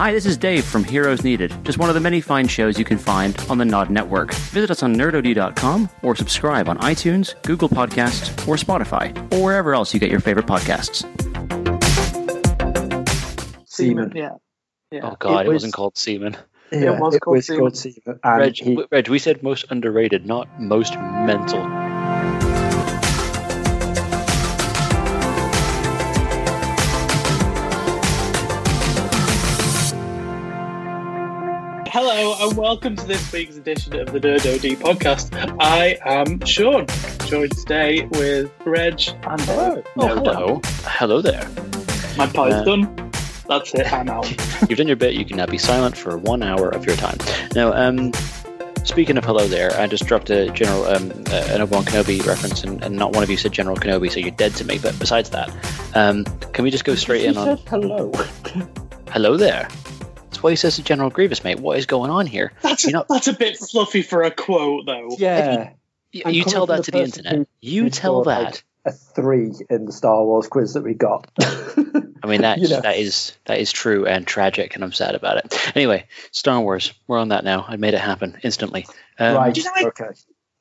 Hi, this is Dave from Heroes Needed, just one of the many fine shows you can find on the Nod Network. Visit us on nerdod.com or subscribe on iTunes, Google Podcasts, or Spotify, or wherever else you get your favorite podcasts. Seaman. Yeah. Yeah. Oh god, It it, was- was, not called Seaman. Yeah, was it called was Seaman. called Seaman. Reg, he, Reg, we said most underrated, not most mental. Hello and welcome to this week's edition of the Nerd OD podcast. I am Sean, joined today with Reg and Dave. Oh, hello. Hello there. My pie's Uh, done. That's it. I'm out. You've done your bit. You can now be silent for one hour of your time. Now, um, speaking of hello there, I just dropped a general um, uh, an Obi Wan Kenobi reference, and, and not one of you said General Kenobi, so you're dead to me. But besides that, um, can we just go straight in he on hello. hello there? That's what he says to General Grievous, mate. What is going on here? That's You know- that's a bit fluffy for a quote, though. Yeah. You, you tell from that to the internet. You tell scored, that. like, a three in the Star Wars quiz that we got. I mean that You know. that is that is true and tragic, and I'm sad about it. Anyway, Star Wars, we're on that now. I made it happen instantly. Um, right. Did I- Okay.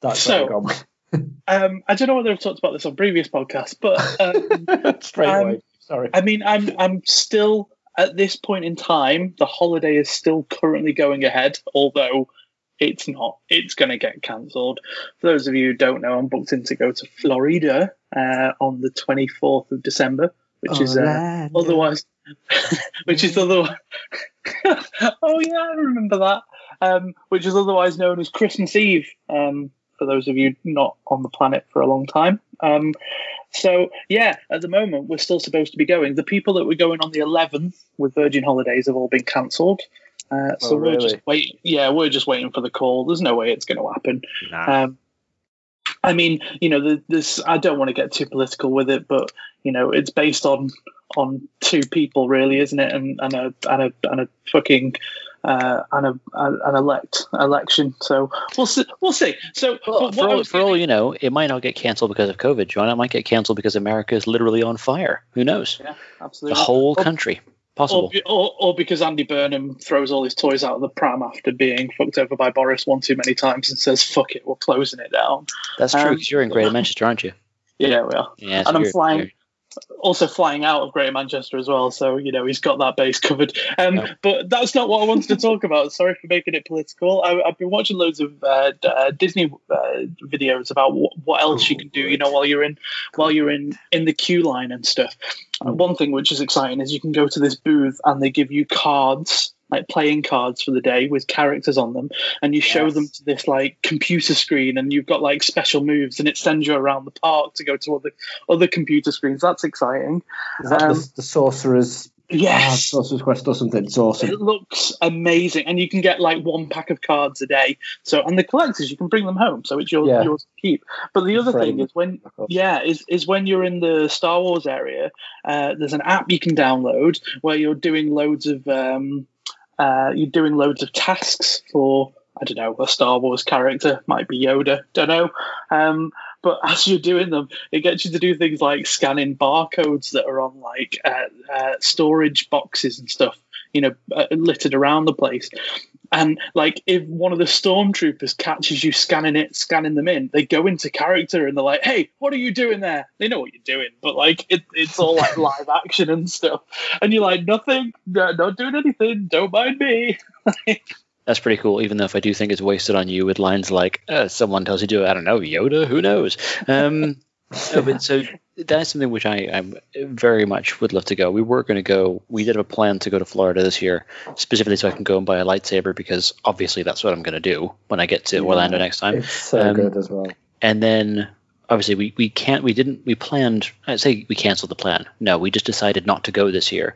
That's So- where Um, I don't know whether I've talked about this on previous podcasts, but um. Straight Um, away. Sorry. I mean, I'm I'm still at this point in time. The holiday is still currently going ahead, although it's not. It's going to get cancelled. For those of you who don't know, I'm booked in to go to Florida uh, on the 24th of December, which is uh, otherwise, which is otherwise. oh yeah, I remember that. Um, which is otherwise known as Christmas Eve. Um, for those of you not on the planet for a long time. Um, so yeah, at the moment we're still supposed to be going. The people that were going on the 11th with Virgin Holidays have all been cancelled. Uh, so Oh, we're just really? waiting. Yeah, we're just waiting for the call. There's no way it's going to happen. nah. Um, I mean, you know, the, this. I don't want to get too political with it, but you know, it's based on on two people, really, isn't it? And and a and a and a fucking uh, and a an elect election. So we'll see. We'll see. So Well, for all, for all you know, it might not get canceled because of COVID, John. It might get canceled because America is literally on fire. Who knows? yeah, The whole Or- country. Or, Possible. or, or because Andy Burnham throws all his toys out of the pram after being fucked over by Boris one too many times and says, "Fuck it, we're closing it down." That's true um, because you're in Greater Manchester, aren't you? Yeah, we are. Yeah. And I'm flying- also flying out of Greater Manchester as well. So you know he's got that base covered. Um, No. But that's not what I wanted to talk about. Sorry for making it political. I, I've been watching loads of uh, uh, Disney uh, videos about what, what else you can do. You know, while you're in while you're in in the queue line and stuff. And one thing which is exciting is you can go to this booth and they give you cards. Like playing cards for the day with characters on them, and you show Yes. them to this like computer screen, and you've got like special moves, and it sends you around the park to go to other other computer screens. That's exciting. Is that um, the, the Sorcerer's, Yes. Sorcerer's Quest or something? It's awesome. It looks amazing, and you can get like one pack of cards a day. So, and the collectors, you can bring them home, so it's yours, Yeah. yours to keep. But the other Frame thing is when, yeah, is is when you're in the Star Wars area. Uh, there's an app you can download where you're doing loads of um, uh, you're doing loads of tasks for I don't know a Star Wars character, might be Yoda, don't know. Um, but as you're doing them, it gets you to do things like scanning barcodes that are on like uh, uh, storage boxes and stuff, you know, uh, littered around the place. And like, if one of the stormtroopers catches you scanning it, scanning them in, they go into character and they're like, "Hey, what are you doing there?" They know what you're doing, but like, it, it's all like live action and stuff. And you're like, "Nothing, no, not doing anything. Don't mind me." That's pretty cool, even though if I do think it's wasted on you with lines like, uh, someone tells you to, I don't know, Yoda, who knows? Um, no, but so that's something which I, I very much would love to go. We were going to go, we did have a plan to go to Florida this year, specifically so I can go and buy a lightsaber because obviously that's what I'm going to do when I get to Orlando next time. It's so Um, good as well. And then obviously we, we can't, we didn't, we planned, I'd say we canceled the plan. No, we just decided not to go this year.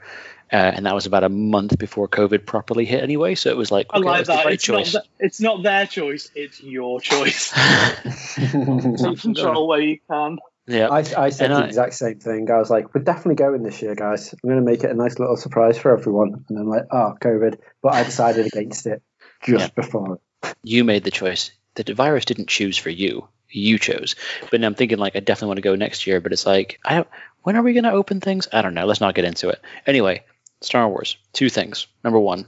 Uh, and that was about a month before COVID properly hit anyway. So it was like, I okay, like that's that. right It's choice. not, th- it's not their choice. It's your choice. Take control where you can. yeah. I, I said And the I- exact same thing. I was like, we're definitely going this year, guys. I'm going to make it a nice little surprise for everyone. And I'm like, oh, COVID. But I decided against it just Yeah. before. you made the choice. The virus didn't choose for you. You chose. But now I'm thinking like I definitely want to go next year. But it's like I don't. When are we going to open things? I don't know. Let's not get into it. Anyway, Star Wars. Two things. Number one,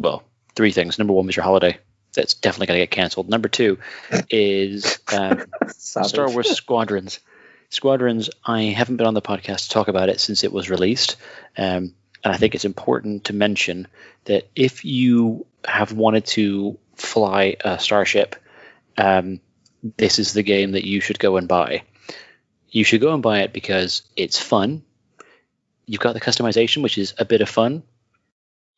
well, three things. Number one was your holiday. That's definitely going to get canceled. Number two is um, Star Wars Squadrons. Squadrons, I haven't been on the podcast to talk about it since it was released. Um, and I think it's important to mention that if you have wanted to fly a starship, um, this is the game that you should go and buy. You should go and buy it because it's fun. You've got the customization, which is a bit of fun.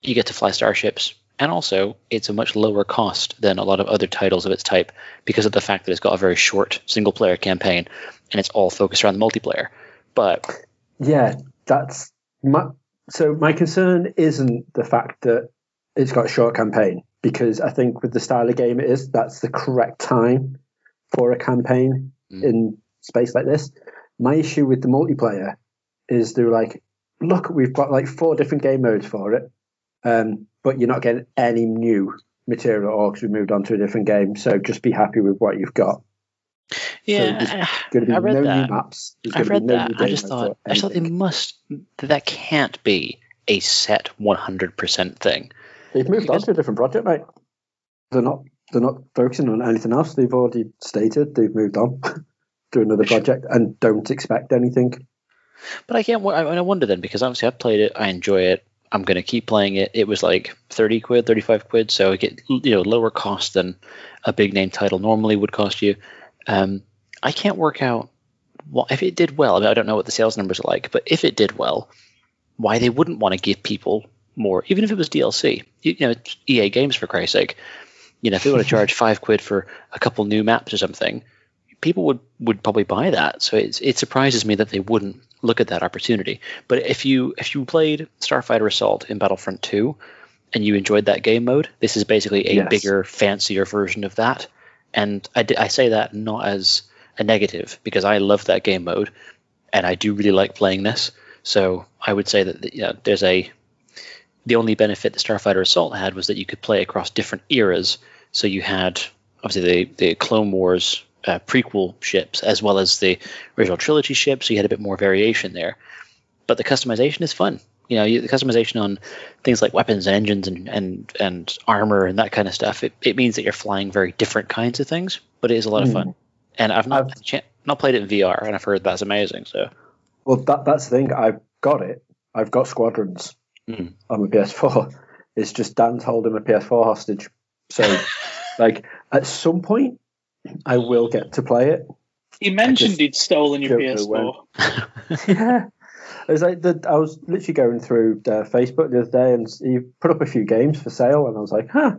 You get to fly starships, and also it's a much lower cost than a lot of other titles of its type because of the fact that it's got a very short single player campaign and it's all focused around the multiplayer. But Yeah, that's my. So my concern isn't the fact that it's got a short campaign because I think with the style of game it is, that's the correct time for a campaign Mm. in space like this. My issue with the multiplayer is they're like, look, we've got like four different game modes for it, um, but you're not getting any new material at all because we moved on to a different game. So just be happy with what you've got. yeah, there's Going to be I read no that. new maps. Be read no that. I just thought I just thought they must that that can't be a set 100% thing. They've moved on to a different project, mate. They're not. They're not focusing on anything else. They've already stated they've moved on to another project and don't expect anything. But I can't. I, I wonder then because obviously I've played it. I enjoy it. I'm going to keep playing it. It was like 30 quid, 35 quid, so it get you know lower cost than a big name title normally would cost you. Um, I can't work out what if it did well. I, mean, I don't know what the sales numbers are like, but if it did well, why they wouldn't want to give people more, even if it was DLC. You, you know, it's EA Games for Christ's sake. You know, if they want to charge five quid for a couple new maps or something, people would would probably buy that. So it's, it surprises me that they wouldn't look at that opportunity. But if you if you played Starfighter Assault in Battlefront 2 and you enjoyed that game mode, this is basically a Yes. bigger, fancier version of that. And I, I say that not as a negative because I love that game mode and I do really like playing this. So I would say that you know, there's a the only benefit that Starfighter Assault had was that you could play across different eras. So you had obviously the, the Clone Wars uh, prequel ships as well as the original trilogy ships. So you had a bit more variation there. But the customization is fun. You know, you, the customization on things like weapons and engines and, and, and armor and that kind of stuff. It, it means that you're flying very different kinds of things, but it is a lot of Hmm. fun. And I've not I've- chan- not played it in VR, and I've heard that's amazing. So Well, that that's the thing. I've got it. I've got Squadrons Mm. on my PS4. It's just Dan's holding my PS4 hostage. So, like, at some point, I will get to play it. He mentioned he'd stolen your don't. PS4. yeah. It was like the, I was literally going through uh, Facebook the other day, and he put up a few games for sale, and I was like, "Huh,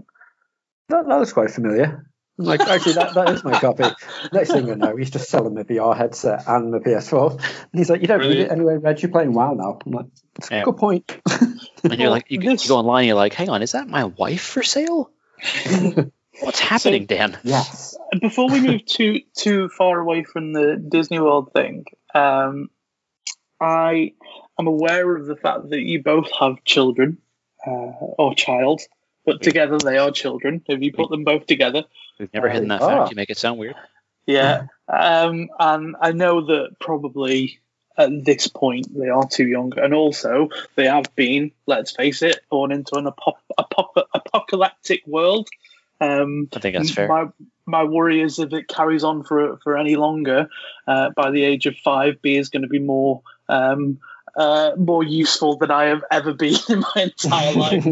that, that looks quite familiar." I'm like, actually, that, that is my copy. Next thing I know, he's just selling my VR headset and my PS4, and he's like, "You don't need it anyway, Reg. You're playing WoW now." I'm like, "It's a Yeah. good point." and you're like, you, you go online, and you're like, hang on, is that my wife for sale? What's happening, Dan? yes. Before we move too too far away from the Disney World thing, um, I am aware of the fact that you both have children uh, or child, but together they are children. If you put them both together, We've never Uh, hidden that ah. fact. You make it sound weird. Yeah, um, and I know that probably at this point they are too young, and also they have been, let's face it, born into an apo- apo- apocalyptic world. Um, I think that's fair. My my worry is if it carries on for for any longer, uh, by the age of five, B is going to be more um, uh, more useful than I have ever been in my entire life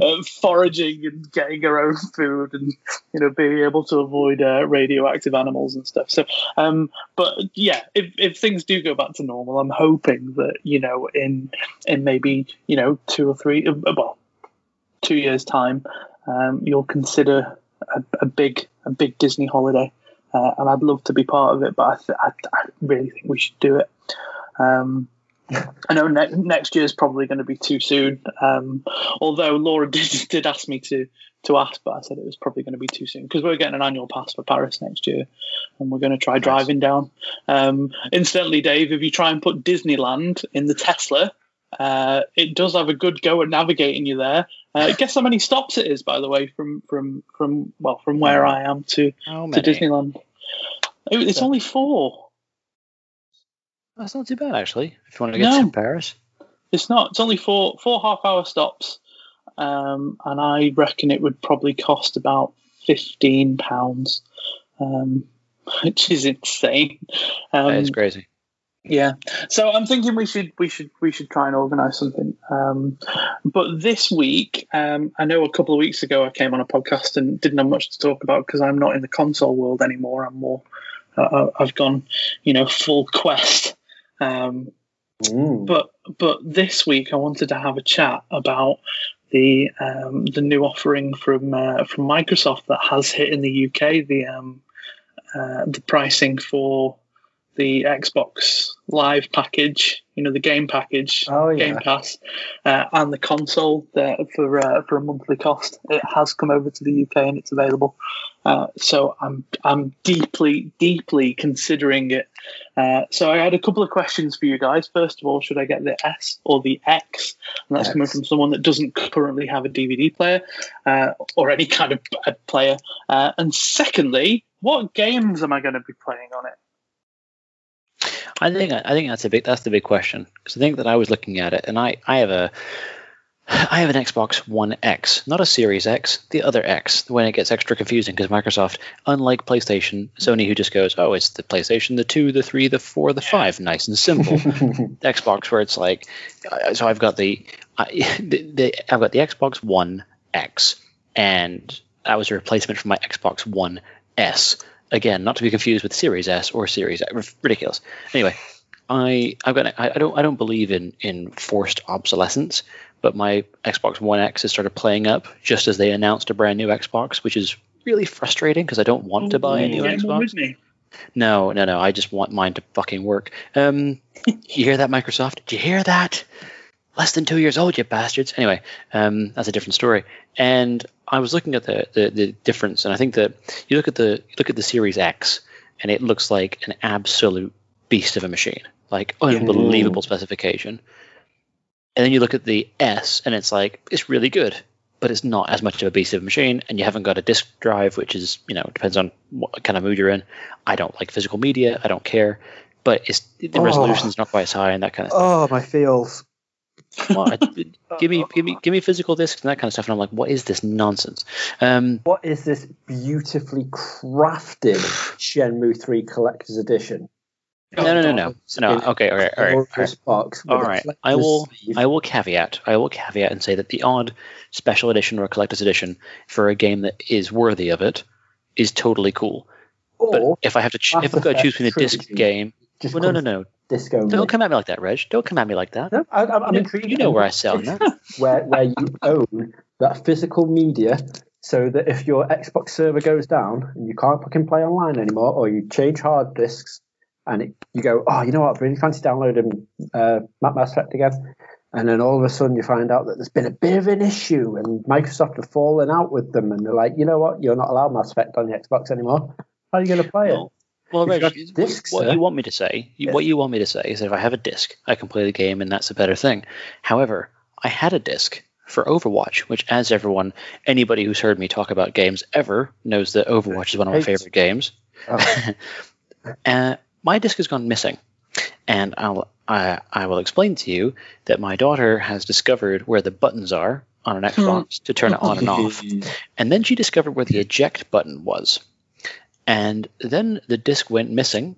uh, foraging and getting her own food and you know being able to avoid uh, radioactive animals and stuff so um but yeah if, if things do go back to normal i'm hoping that you know in in maybe you know two or three uh, well two years time um you'll consider a, a big a big disney holiday uh, and i'd love to be part of it but I, th- I, I really think we should do it um I know ne- next year is probably going to be too soon. Um, although Laura did, did ask me to to ask, but I said it was probably going to be too soon because we're getting an annual pass for Paris next year, and we're going to try driving down. Um, incidentally, Dave, if you try and put Disneyland in the Tesla, uh, it does have a good go at navigating you there. Uh, guess how many stops it is, by the way, from from from well from where I am to to? Disneyland. It- It's only four. That's not too bad, actually. If you want to get No. to Paris. It's not. It's only four four half hour stops, um, and I reckon it would probably cost about fifteen pounds, um, which is insane. Um, that is crazy. Yeah, so I'm thinking we should we should we should try and organise something. Um, but this week, um, I know a couple of weeks ago I came on a podcast and didn't have much to talk about because I'm not in the console world anymore. I'm more uh, I've gone, you know, full quest. Um, but but this week I wanted to have a chat about the um, the new offering from uh, from Microsoft that has hit in the UK the um, uh, the pricing for the Xbox Live package, you know, the game package, Oh, yeah. Game Pass, uh, and the console there for uh, for a monthly cost. It has come over to the UK and it's available. Uh, so I'm I'm deeply deeply considering it. Uh, so I had a couple of questions for you guys. First of all, should I get the S or the X? And that's coming from someone that doesn't currently have a DVD player uh, or any kind of player. Uh, and secondly, what games am I going to be playing on it? I think I think that's a big that's the big question because I think that I was looking at it and I I have a I have an Xbox One X, not a Series X, the other X. When it gets extra confusing because Microsoft, unlike PlayStation, Sony, who just goes, oh, it's the PlayStation, the two, the three, the four, the five, nice and simple. Xbox, where it's like, uh, so I've got the, I, the, the I've got the Xbox One X, and that was a replacement for my Xbox One S. Again, not to be confused with Series S or Series X. Ridiculous. Anyway, I I've got I, I don't I don't believe in in forced obsolescence, but my Xbox One X has started playing up just as they announced a brand new Xbox, which is really frustrating because I don't want to buy a new Xbox. with me. No, no, no. I just want mine to fucking work. Um, you hear that, Microsoft? Did you hear that? Less than two years old, you bastards. Anyway, um, that's a different story. And I was looking at the, the the difference, and I think that you look at the look at the Series X, and it looks like an absolute beast of a machine, like unbelievable specification. And then you look at the S, and it's like it's really good, but it's not as much of a beast of a machine, and you haven't got a disk drive, which is you know depends on what kind of mood you're in. I don't like physical media. I don't care, but it's the Oh. resolution's not quite as high and that kind of stuff. oh, my feels. Well, I- give me give me give me physical discs and that kind of stuff, and I'm like, what is this nonsense? Um, What is this beautifully crafted Shenmue 3 Collector's Edition? no, no, no, no, no. In Okay, all right, all right, all right. Glorious box All right, I will. I will caveat. I will caveat and say that the odd special edition or collector's edition for a game that is worthy of it is totally cool. But if I have to, ch- if I've got to choose between a disc game, just well, no, no, no, disco. don't come at me like that, Reg. Don't come at me like that. No, I, I'm, I'm You know- intrigued. you know where I sell that. where where you own that physical media, so that if your Xbox server goes down and you can't fucking play online anymore, or you change hard disks, and it, you go, oh, you know what, I really fancy downloading uh, Map Mass Effect again, and then all of a sudden you find out that there's been a bit of an issue, and Microsoft have fallen out with them, and they're like, you know what, you're not allowed Mass Effect on the Xbox anymore. How are you going to play Well, well, Reg, discs, what you want me to say, what you want me to say is that if I have a disc, I can play the game, and that's a better thing. However, I had a disc for Overwatch, which, as everyone, anybody who's heard me talk about games ever knows that Overwatch is one of my favorite games. Oh, Uh, my disc has gone missing, and I'll I, I will explain to you that my daughter has discovered where the buttons are on an Xbox to turn it on and off, and then she discovered where the eject button was, and then the disc went missing,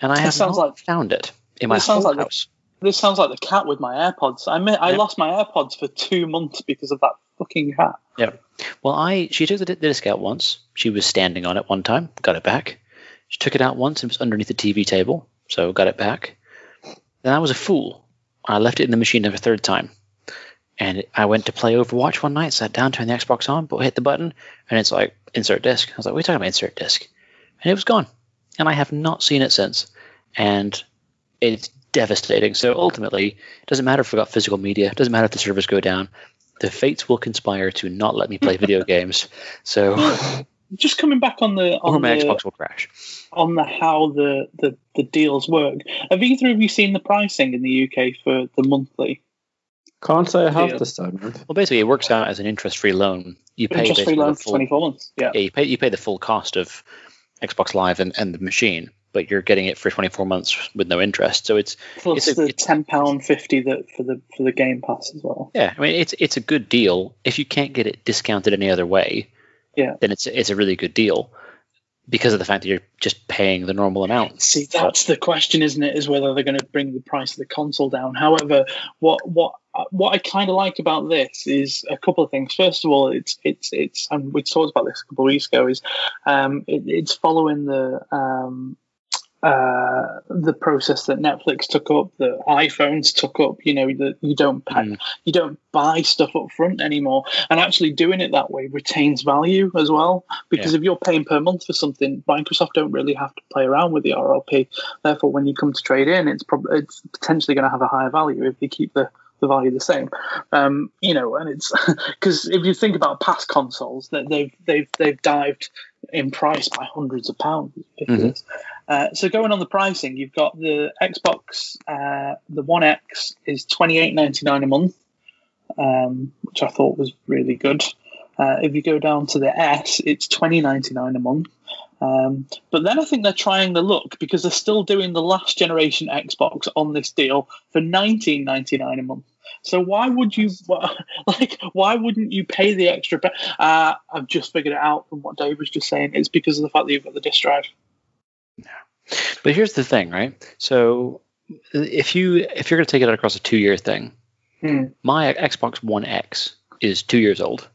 and I have not like- found it in my whole like the- house. This sounds like the cat with my AirPods. I mi- I lost my AirPods for two months because of that fucking cat. Yeah. Well, I she took the, the disc out once. She was standing on it one time, got it back. She took it out once and it was underneath the TV table, so got it back. Then I was a fool. I left it in the machine a third time, and I went to play Overwatch one night. Sat down, turned the Xbox on, but hit the button, and it's like insert disc. I was like, "What are you talking about insert disc?" And it was gone, and I have not seen it since. And it's devastating. So ultimately, it doesn't matter if we've got physical media. It doesn't matter if the servers go down. The fates will conspire to not let me play video games. So, Just coming back on the or my the, Xbox will crash. on the how the, the the deals work. Have either of you seen the pricing in the UK for the monthly Can't say I have Yeah. this time. Well, basically, it works out as an interest-free loan. You pay interest free loan for twenty four months? Yeah. yeah, you pay you pay the full cost of Xbox Live and, and the machine, but you're getting it for 24 months with no interest. So it's Plus It's a- the it's- ten pound fifty that for the for the Game Pass as well. yeah, I mean it's it's a good deal. If you can't get it discounted any other way, Yeah. then it's it's a really good deal because of the fact that you're just paying the normal amount. See, that's the question, isn't it? Is whether they're going to bring the price of the console down. However, what what what I kind of like about this is a couple of things. First of all, it's it's it's and we talked about this a couple of weeks ago. Is um, it, it's following the um, uh, the process that Netflix took up, the iPhones took up. You know that you don't pay, Mm. you don't buy stuff up front anymore, and actually doing it that way retains value as well. Because if you're paying per month for something, Microsoft don't really have to play around with the RRP. Therefore, when you come to trade in, it's probably it's potentially going to have a higher value if they keep the the value the same. Um, you know, and it's because if you think about past consoles, that they've they've they've dived in price by hundreds of pounds. Ridiculous. Uh, so going on the pricing, you've got the Xbox, uh, the One X is twenty eight ninety nine a month, um, which I thought was really good. Uh, if you go down to the S, it's twenty ninety nine a month. Um, but then I think they're trying the look because they're still doing the last generation Xbox on this deal for nineteen ninety nine a month. So why would you like? Why wouldn't you pay the extra? pa- Uh, I've just figured it out from what Dave was just saying. It's because of the fact that you've got the disk drive. Yeah, But here's the thing, right? So if you if you're going to take it across a two year thing, Hmm. my Xbox One X is two years old.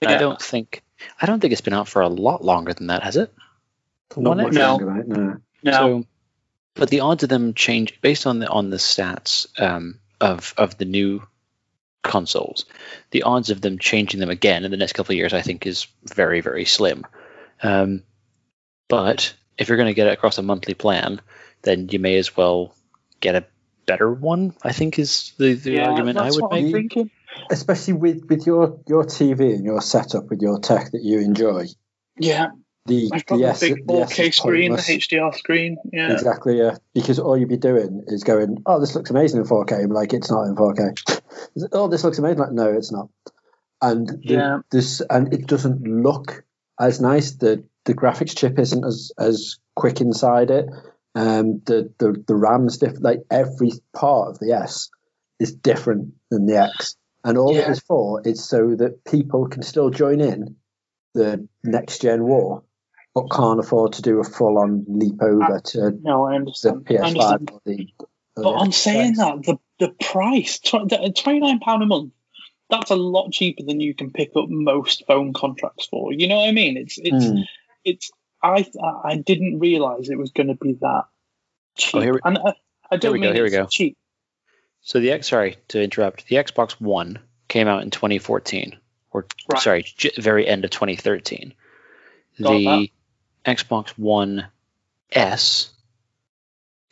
And I don't think I don't think it's been out for a lot longer than that, has it? The Not One much No. right? No. No, So, but the odds of them change based on the on the stats um, of of the new consoles, the odds of them changing them again in the next couple of years, I think, is very very slim. Um, but if you're going to get it across a monthly plan, then you may as well get a better one. I think is the, the yeah, argument I would what make. I'm thinking. Especially with, with your, your TV and your setup with your tech that you enjoy. Yeah, The, I've the S, big 4K is screen, the. HDR screen. Yeah, Exactly, yeah. Because all you'd be doing is going, oh, this looks amazing in 4K. I'm like, it's not in 4K. oh, this looks amazing. Like, no, it's not. And the, Yeah. this, and it doesn't look as nice. The the graphics chip isn't as as quick inside it. Um, the the the RAM's different. Like every part of the S is different than the X. And all it Yeah. is for is so that people can still join in the next gen war, but can't afford to do a full on leap over uh, to no, I understand. I PS5 understand. or the. or But the on saying Xbox. that, the the price uh, twenty nine pound a month. That's a lot cheaper than you can pick up most phone contracts for. You know what I mean? It's it's Hmm. it's. I I didn't realize it was going to be that cheap. Oh, here we- and uh, I, I don't we go, mean here we go. cheap. So the X, sorry to interrupt. The Xbox One came out in 2014, or Right. sorry, j- very end of 2013. Got the Xbox One S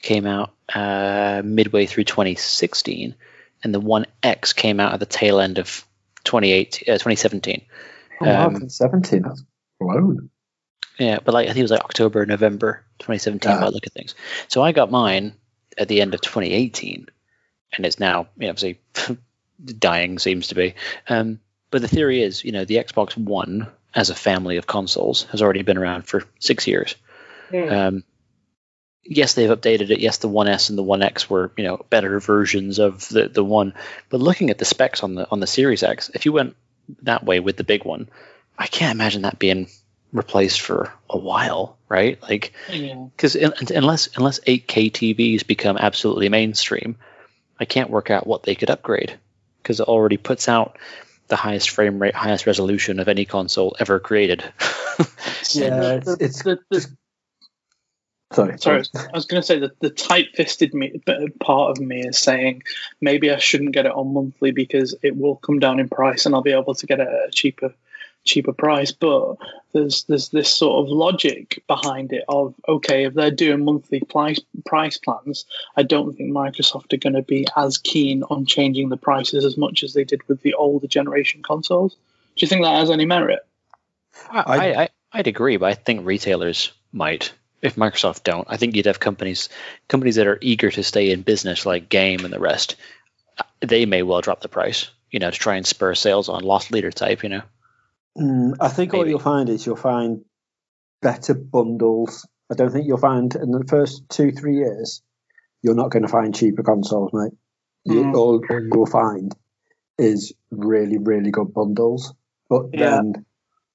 came out uh, midway through 2016, and the One X came out at the tail end of 2018, uh, 2017. Oh, wow, Um, 2017. That's blown. Yeah, but like I think it was like October, November 2017 Ah. by the look at things. So I got mine at the end of 2018, and it's now you know, obviously dying seems to be. Um, but the theory is, you know, the Xbox One as a family of consoles has already been around for six years. Hmm. Um, yes, they've updated it. Yes, the One S and the One X were you know better versions of the the one. But looking at the specs on the on the Series X, if you went that way with the big one, I can't imagine that being replaced for a while, right? Like Yeah. because unless unless 8K TVs become absolutely mainstream, I can't work out what they could upgrade because it already puts out the highest frame rate, highest resolution of any console ever created. Yeah, it's, it's the- the- sorry. Sorry, I was going to say that the tight-fisted me, part of me is saying maybe I shouldn't get it on monthly because it will come down in price and I'll be able to get it at a cheaper cheaper price. But there's there's this sort of logic behind it of okay, if they're doing monthly price price plans, I don't think Microsoft are going to be as keen on changing the prices as much as they did with the older generation consoles. Do you think that has any merit? I, I I'd agree, but I think retailers might. If Microsoft don't, I think you'd have companies companies that are eager to stay in business, like Game and the rest. uh, They may well drop the price, you know, to try and spur sales on loss leader type, you know. Mm, I think what Maybe. you'll find is you'll find better bundles I don't think you'll find in the first two three years you're not going to find cheaper consoles, mate. You, Mm. all, all you'll find is really really good bundles. But Yeah. then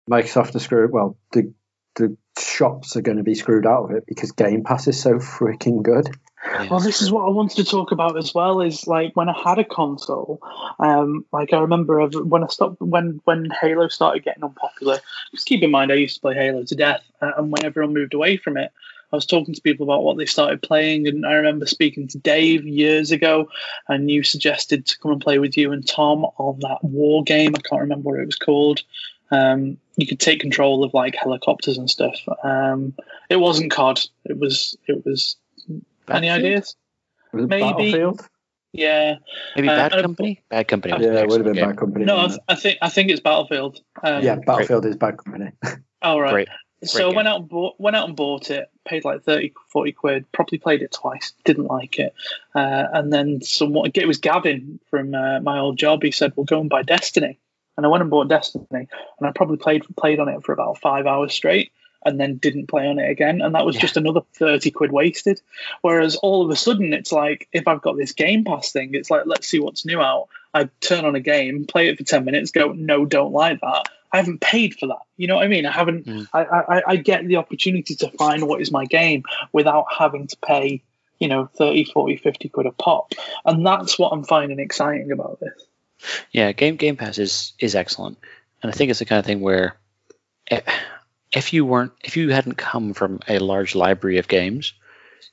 Microsoft are screwed. Well, the the shops are going to be screwed out of it because Game Pass is so freaking good. Yeah, Well, this is what I wanted to talk about as well. Is like when I had a console, um, like I remember when I stopped when when Halo started getting unpopular. Just keep in mind, I used to play Halo to death, uh, and when everyone moved away from it, I was talking to people about what they started playing, and I remember speaking to Dave years ago, and you suggested to come and play with you and Tom on that war game. I can't remember what it was called. Um, you could take control of like helicopters and stuff. Um, it wasn't COD. It was it was. Any ideas? Maybe. Battlefield? Yeah. Maybe Uh, Bad and- Company. Bad Company. Yeah, it would have been excellent Bad Company. No, I, th- I think I think it's Battlefield. Um, yeah, Battlefield is Bad Company. All right. Great. So I game. went out and bought went out and bought it. Paid like 30, 40 quid. Probably played it twice. Didn't like it. Uh, and then someone it was Gavin from uh, my old job. He said, "We'll go and buy Destiny." And I went and bought Destiny, and I probably played played on it for about five hours straight, and then didn't play on it again. And that was Yeah. just another thirty quid wasted. Whereas all of a sudden, it's like if I've got this Game Pass thing, it's like let's see what's new out. I turn on a game, play it for ten minutes, go no, don't like that. I haven't paid for that. You know what I mean? I haven't. Mm. I, I I get the opportunity to find what is my game without having to pay. You know, 30, 40, 50 quid a pop. And that's what I'm finding exciting about this. Yeah, Game Game Pass is is excellent, and I think it's the kind of thing where i- if you weren't if you hadn't come from a large library of games,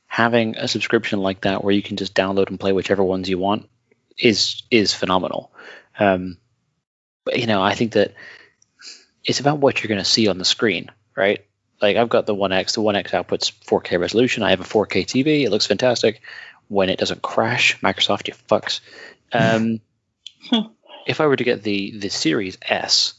having a subscription like that where you can just download and play whichever ones you want is is phenomenal. Um, but you know, I think that it's about what you're going to see on the screen, right? Like I've got the One X. The One X outputs 4K resolution. I have a 4K TV. It looks fantastic. When it doesn't crash, Microsoft, you fucks. Um, if I were to get the the Series S,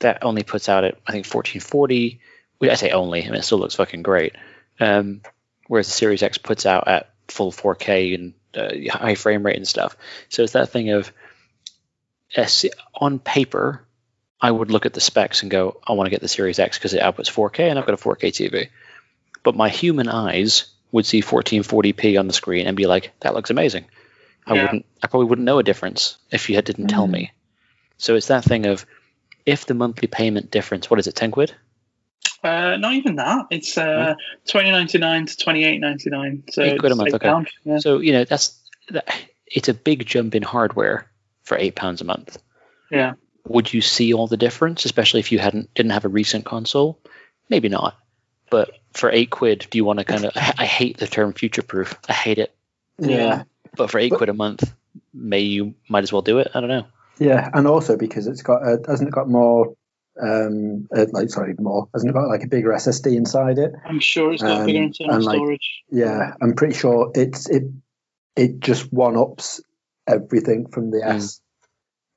that only puts out at I think 1440. Well, I say only. I mean, it still looks fucking great. Um, whereas the Series X puts out at full 4K and uh, high frame rate and stuff. So it's that thing of on paper, I would look at the specs and go, I want to get the Series X because it outputs 4K and I've got a 4K TV. But my human eyes would see 1440p on the screen and be like, that looks amazing. I Yeah. wouldn't. I probably wouldn't know a difference if you had, didn't tell Mm. me. So it's that thing of if the monthly payment difference, what is it, ten quid? Uh, not even that. It's uh, twenty ninety nine to twenty eight ninety nine. So Eight quid a month, eight okay. pound, Yeah. So you know that's that, it's a big jump in hardware for eight pounds a month. yeah. Would you see all the difference, especially if you hadn't didn't have a recent console? Maybe not. But for eight quid, do you want to kind of? I, I hate the term future proof. I hate it. Yeah. But for eight But- quid a month, may you might as well do it. I don't know. Yeah, and also because it's got uh, hasn't it got more um uh, like sorry more hasn't it got like a bigger SSD inside it? I'm sure it's got Um, bigger internal and, like, storage. Yeah, I'm pretty sure it's it it just one ups everything from the Mm. S,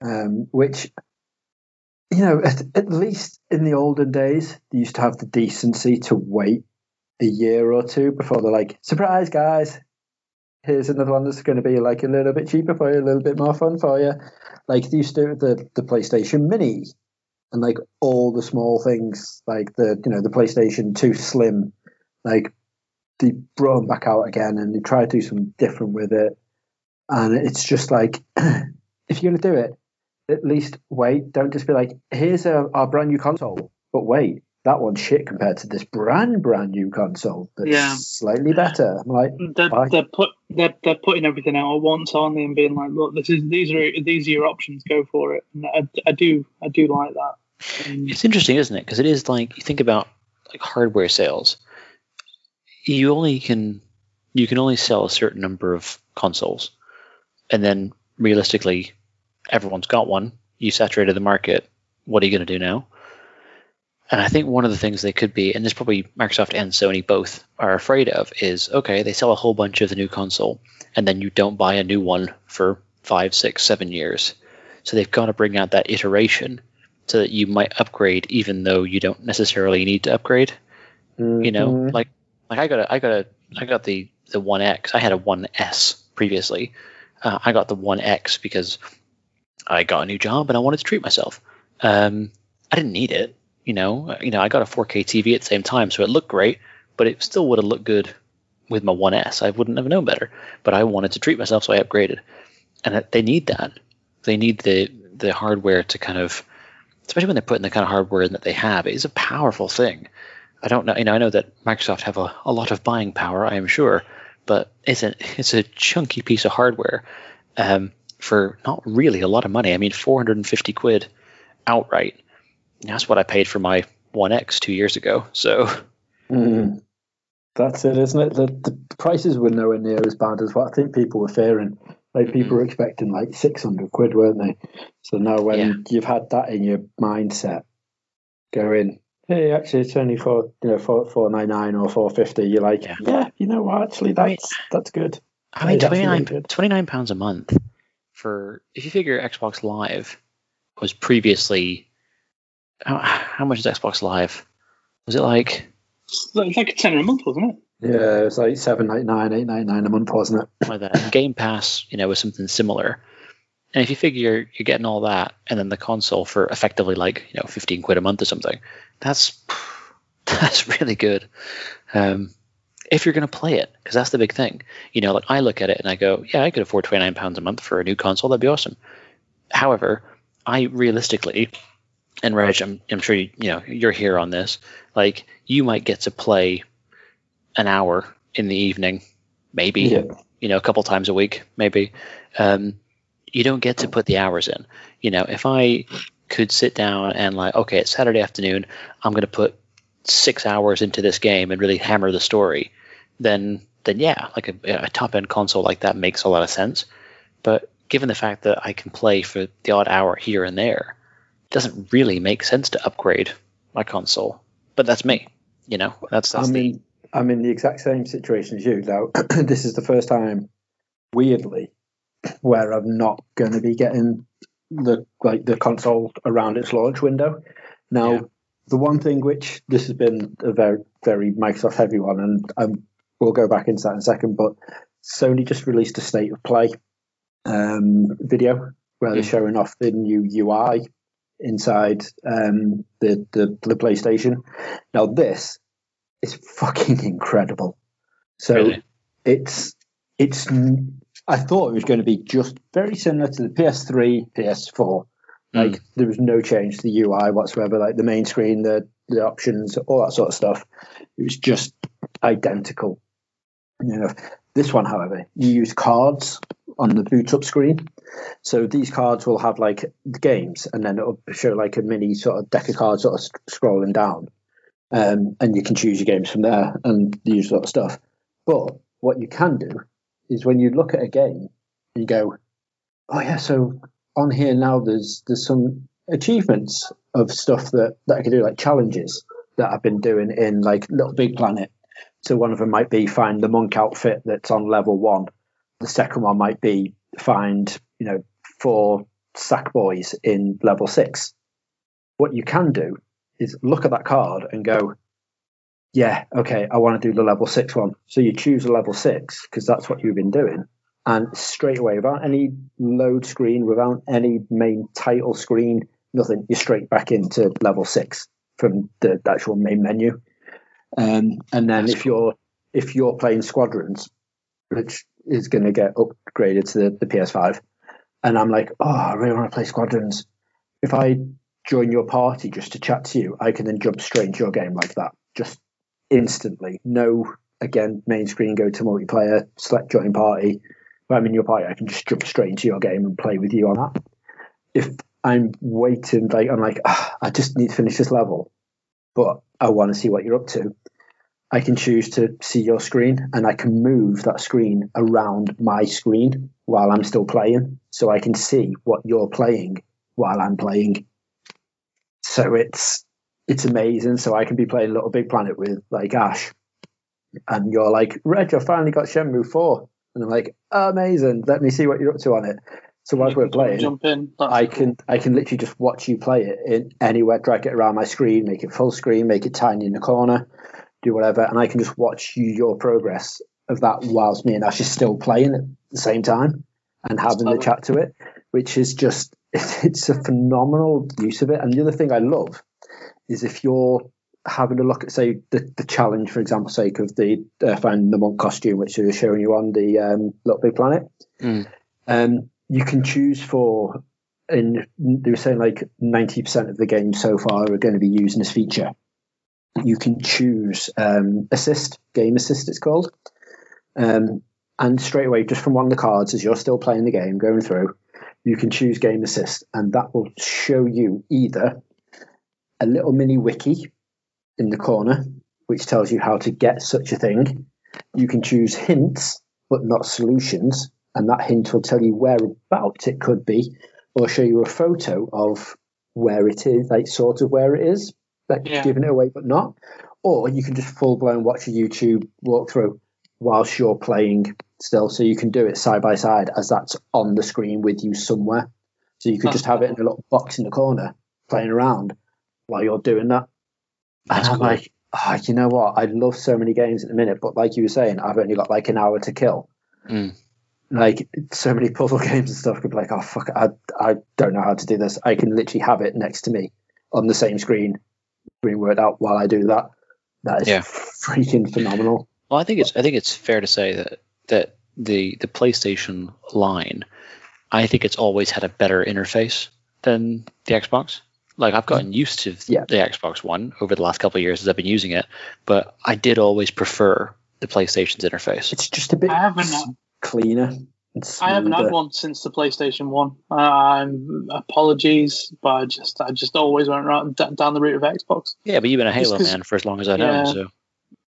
um, which you know at, at least in the olden days they used to have the decency to wait a year or two before they're like surprise guys. Here's another one that's going to be like a little bit cheaper for you, a little bit more fun for you. Like they used to the the PlayStation Mini, and like all the small things, like the you know the PlayStation Two Slim, like they brought them back out again and they tried to do something different with it. And it's just like, if you're going to do it, at least wait. Don't just be like, here's a, our brand new console. But wait, that one's shit compared to this brand, brand new console that's Yeah. slightly better. I'm like, They're, Bye. they're put they're, they're putting everything out at once, aren't they? And being like, look, this is these are these are your options. Go for it. And I, I do I do like that. Um, It's interesting, isn't it? Because it is like you think about like hardware sales. You only can you can only sell a certain number of consoles, and then realistically, everyone's got one. You saturated the market. What are you going to do now? And I think one of the things they could be, and this probably Microsoft and Sony both are afraid of, is okay, they sell a whole bunch of the new console, and then you don't buy a new one for five, six, seven years. So they've got to bring out that iteration so that you might upgrade even though you don't necessarily need to upgrade. You know, mhm. like like I got a I got a I got the the one X. I had a one S previously. Uh, I got the one X because I got a new job and I wanted to treat myself. Um, I didn't need it. You know, Uh, you know, I got a 4K TV at the same time, so it looked great. but it still would have looked good with my 1S. I wouldn't have known better, but I wanted to treat myself, so I upgraded. And they need that. They need the the hardware to kind of, especially when they're putting the kind of hardware that they have. It is a powerful thing. I don't know. You know, I know that Microsoft have a, a lot of buying power. I am sure, but it's a it's a chunky piece of hardware um, for not really a lot of money. I mean, 450 quid outright. That's what I paid for my One X two years ago. So Mm. That's it, isn't it? The, the prices were nowhere near as bad as what I think people were fearing. Like people were expecting like six hundred quid, weren't they? So now when Yeah. you've had that in your mindset, going, hey, actually it's only for you know four four nine nine or four fifty. You're like, Yeah. yeah. you know what? Actually, I mean- that's that's good. I mean, really 29, good. 29 pounds a month for if you figure Xbox Live was previously how, how much is Xbox Live? Was it like It's like a tenner a month, wasn't it? Yeah, it was like seven ninety nine, eight ninety nine a month, wasn't it? like that? Game Pass, you know, was something similar. And if you figure you're getting all that, and then the console for effectively like you know 15 quid a month or something, that's that's really good. Um, if you're going to play it, because that's the big thing. You know, like I look at it and I go, yeah, I could afford 29 pounds a month for a new console. That'd be awesome. However, I realistically, and Reg, I'm, I'm sure you, you know you're here on this. Like you might get to play an hour in the evening, maybe Yeah. you know, a couple times a week, maybe. Um, you don't get to put the hours in. You know, if I could sit down and like, okay, it's Saturday afternoon, I'm going to put six hours into this game and really hammer the story, then then yeah, like a, a top end console like that makes a lot of sense. But given the fact that I can play for the odd hour here and there, it doesn't really make sense to upgrade my console. But that's me. You know, that's that's I the mean, I'm in the exact same situation as you. Now, this is the first time, weirdly, where I'm not going to be getting the like the console around its launch window. Now, Yeah. the one thing which this has been a very very Microsoft heavy one, and um, we'll go back into that in a second. But Sony just released a state of play um, video where they're showing off the new UI inside um, the, the the PlayStation. Now, this is fucking incredible. So Really? it's it's. I thought it was going to be just very similar to the PS3, PS4. Like there was no change to the UI whatsoever. Like the main screen, the the options, all that sort of stuff. It was just identical. You know, this one, however, you use cards on the boot up screen. So these cards will have like the games, and then it'll show like a mini sort of deck of cards sort of scrolling down, um, and you can choose your games from there and use sort of stuff. But what you can do is when you look at a game, you go, "Oh yeah, so on here now there's there's some achievements of stuff that that I can do, like challenges that I've been doing in like Little Big Planet. So one of them might be find the monk outfit that's on level one. The second one might be find, you know, four sack boys in level six. What you can do is look at that card and go, yeah, okay, I want to do the level six one. So you choose a level six because that's what you've been doing. And straight away, without any load screen, without any main title screen, nothing, you're straight back into level six from the actual main menu. Um, and then That's if you're if you're playing Squadrons, which is going to get upgraded to the, the PS5, and I'm like, oh, I really want to play Squadrons. If I join your party just to chat to you, I can then jump straight into your game like that, just instantly. No, again, main screen, go to multiplayer, select join party. I'm in your party, I can just jump straight into your game and play with you on that. If I'm waiting, like I'm like, ah, I just need to finish this level, but I want to see what you're up to. I can choose to see your screen and I can move that screen around my screen while I'm still playing so I can see what you're playing while I'm playing. So it's it's amazing. So I can be playing Little Big Planet with like Ash and you're like, Reg, I finally got Shenmue 4. And I'm like, amazing. Let me see what you're up to on it. So while we're can come and playing, Jump in. That's I cool. can I can literally just watch you play it in anywhere, drag it around my screen, make it full screen, make it tiny in the corner, do whatever, and I can just watch you your progress of that whilst me and Ash is still playing at the same time and having the chat to it, which is just it's a phenomenal use of it. And the other thing I love is if you're having a look at say the, the challenge, for example, sake of the uh, finding the monk costume, which is showing you on the um, Little Big Planet. Mm. Um, you can choose for, and they were saying like ninety percent of the games so far are going to be using this feature. You can choose um, assist, game assist, it's called, um, and straight away, just from one of the cards, as you're still playing the game, going through, you can choose game assist, and that will show you either a little mini wiki in the corner, which tells you how to get such a thing. You can choose hints, but not solutions, and that hint will tell you whereabouts it could be, or show you a photo of where it is, like sort of where it is, like Yeah. giving it away but not. Or you can just full blown watch a YouTube walkthrough whilst you're playing still, so you can do it side by side as that's on the screen with you somewhere. So you could That's just have it in a little box in the corner, playing around while you're doing that. That's and I'm cool. like, oh, you know what? I love so many games at the minute, but like you were saying, I've only got like an hour to kill. Mm. Like so many puzzle games and stuff could be like, oh fuck, I I don't know how to do this. I can literally have it next to me on the same screen, being worked out while I do that. That is Yeah. freaking phenomenal. Well, I think it's I think it's fair to say that that the the PlayStation line, I think it's always had a better interface than the Xbox. Like I've gotten used to Yeah. the Xbox One over the last couple of years as I've been using it, but I did always prefer the PlayStation's interface. It's just a bit I uh, cleaner. And I haven't had one since the PlayStation One. Um, apologies, but I just I just always went right d- down the route of Xbox. Yeah, but you've been a Halo man for as long as I know. Yeah. So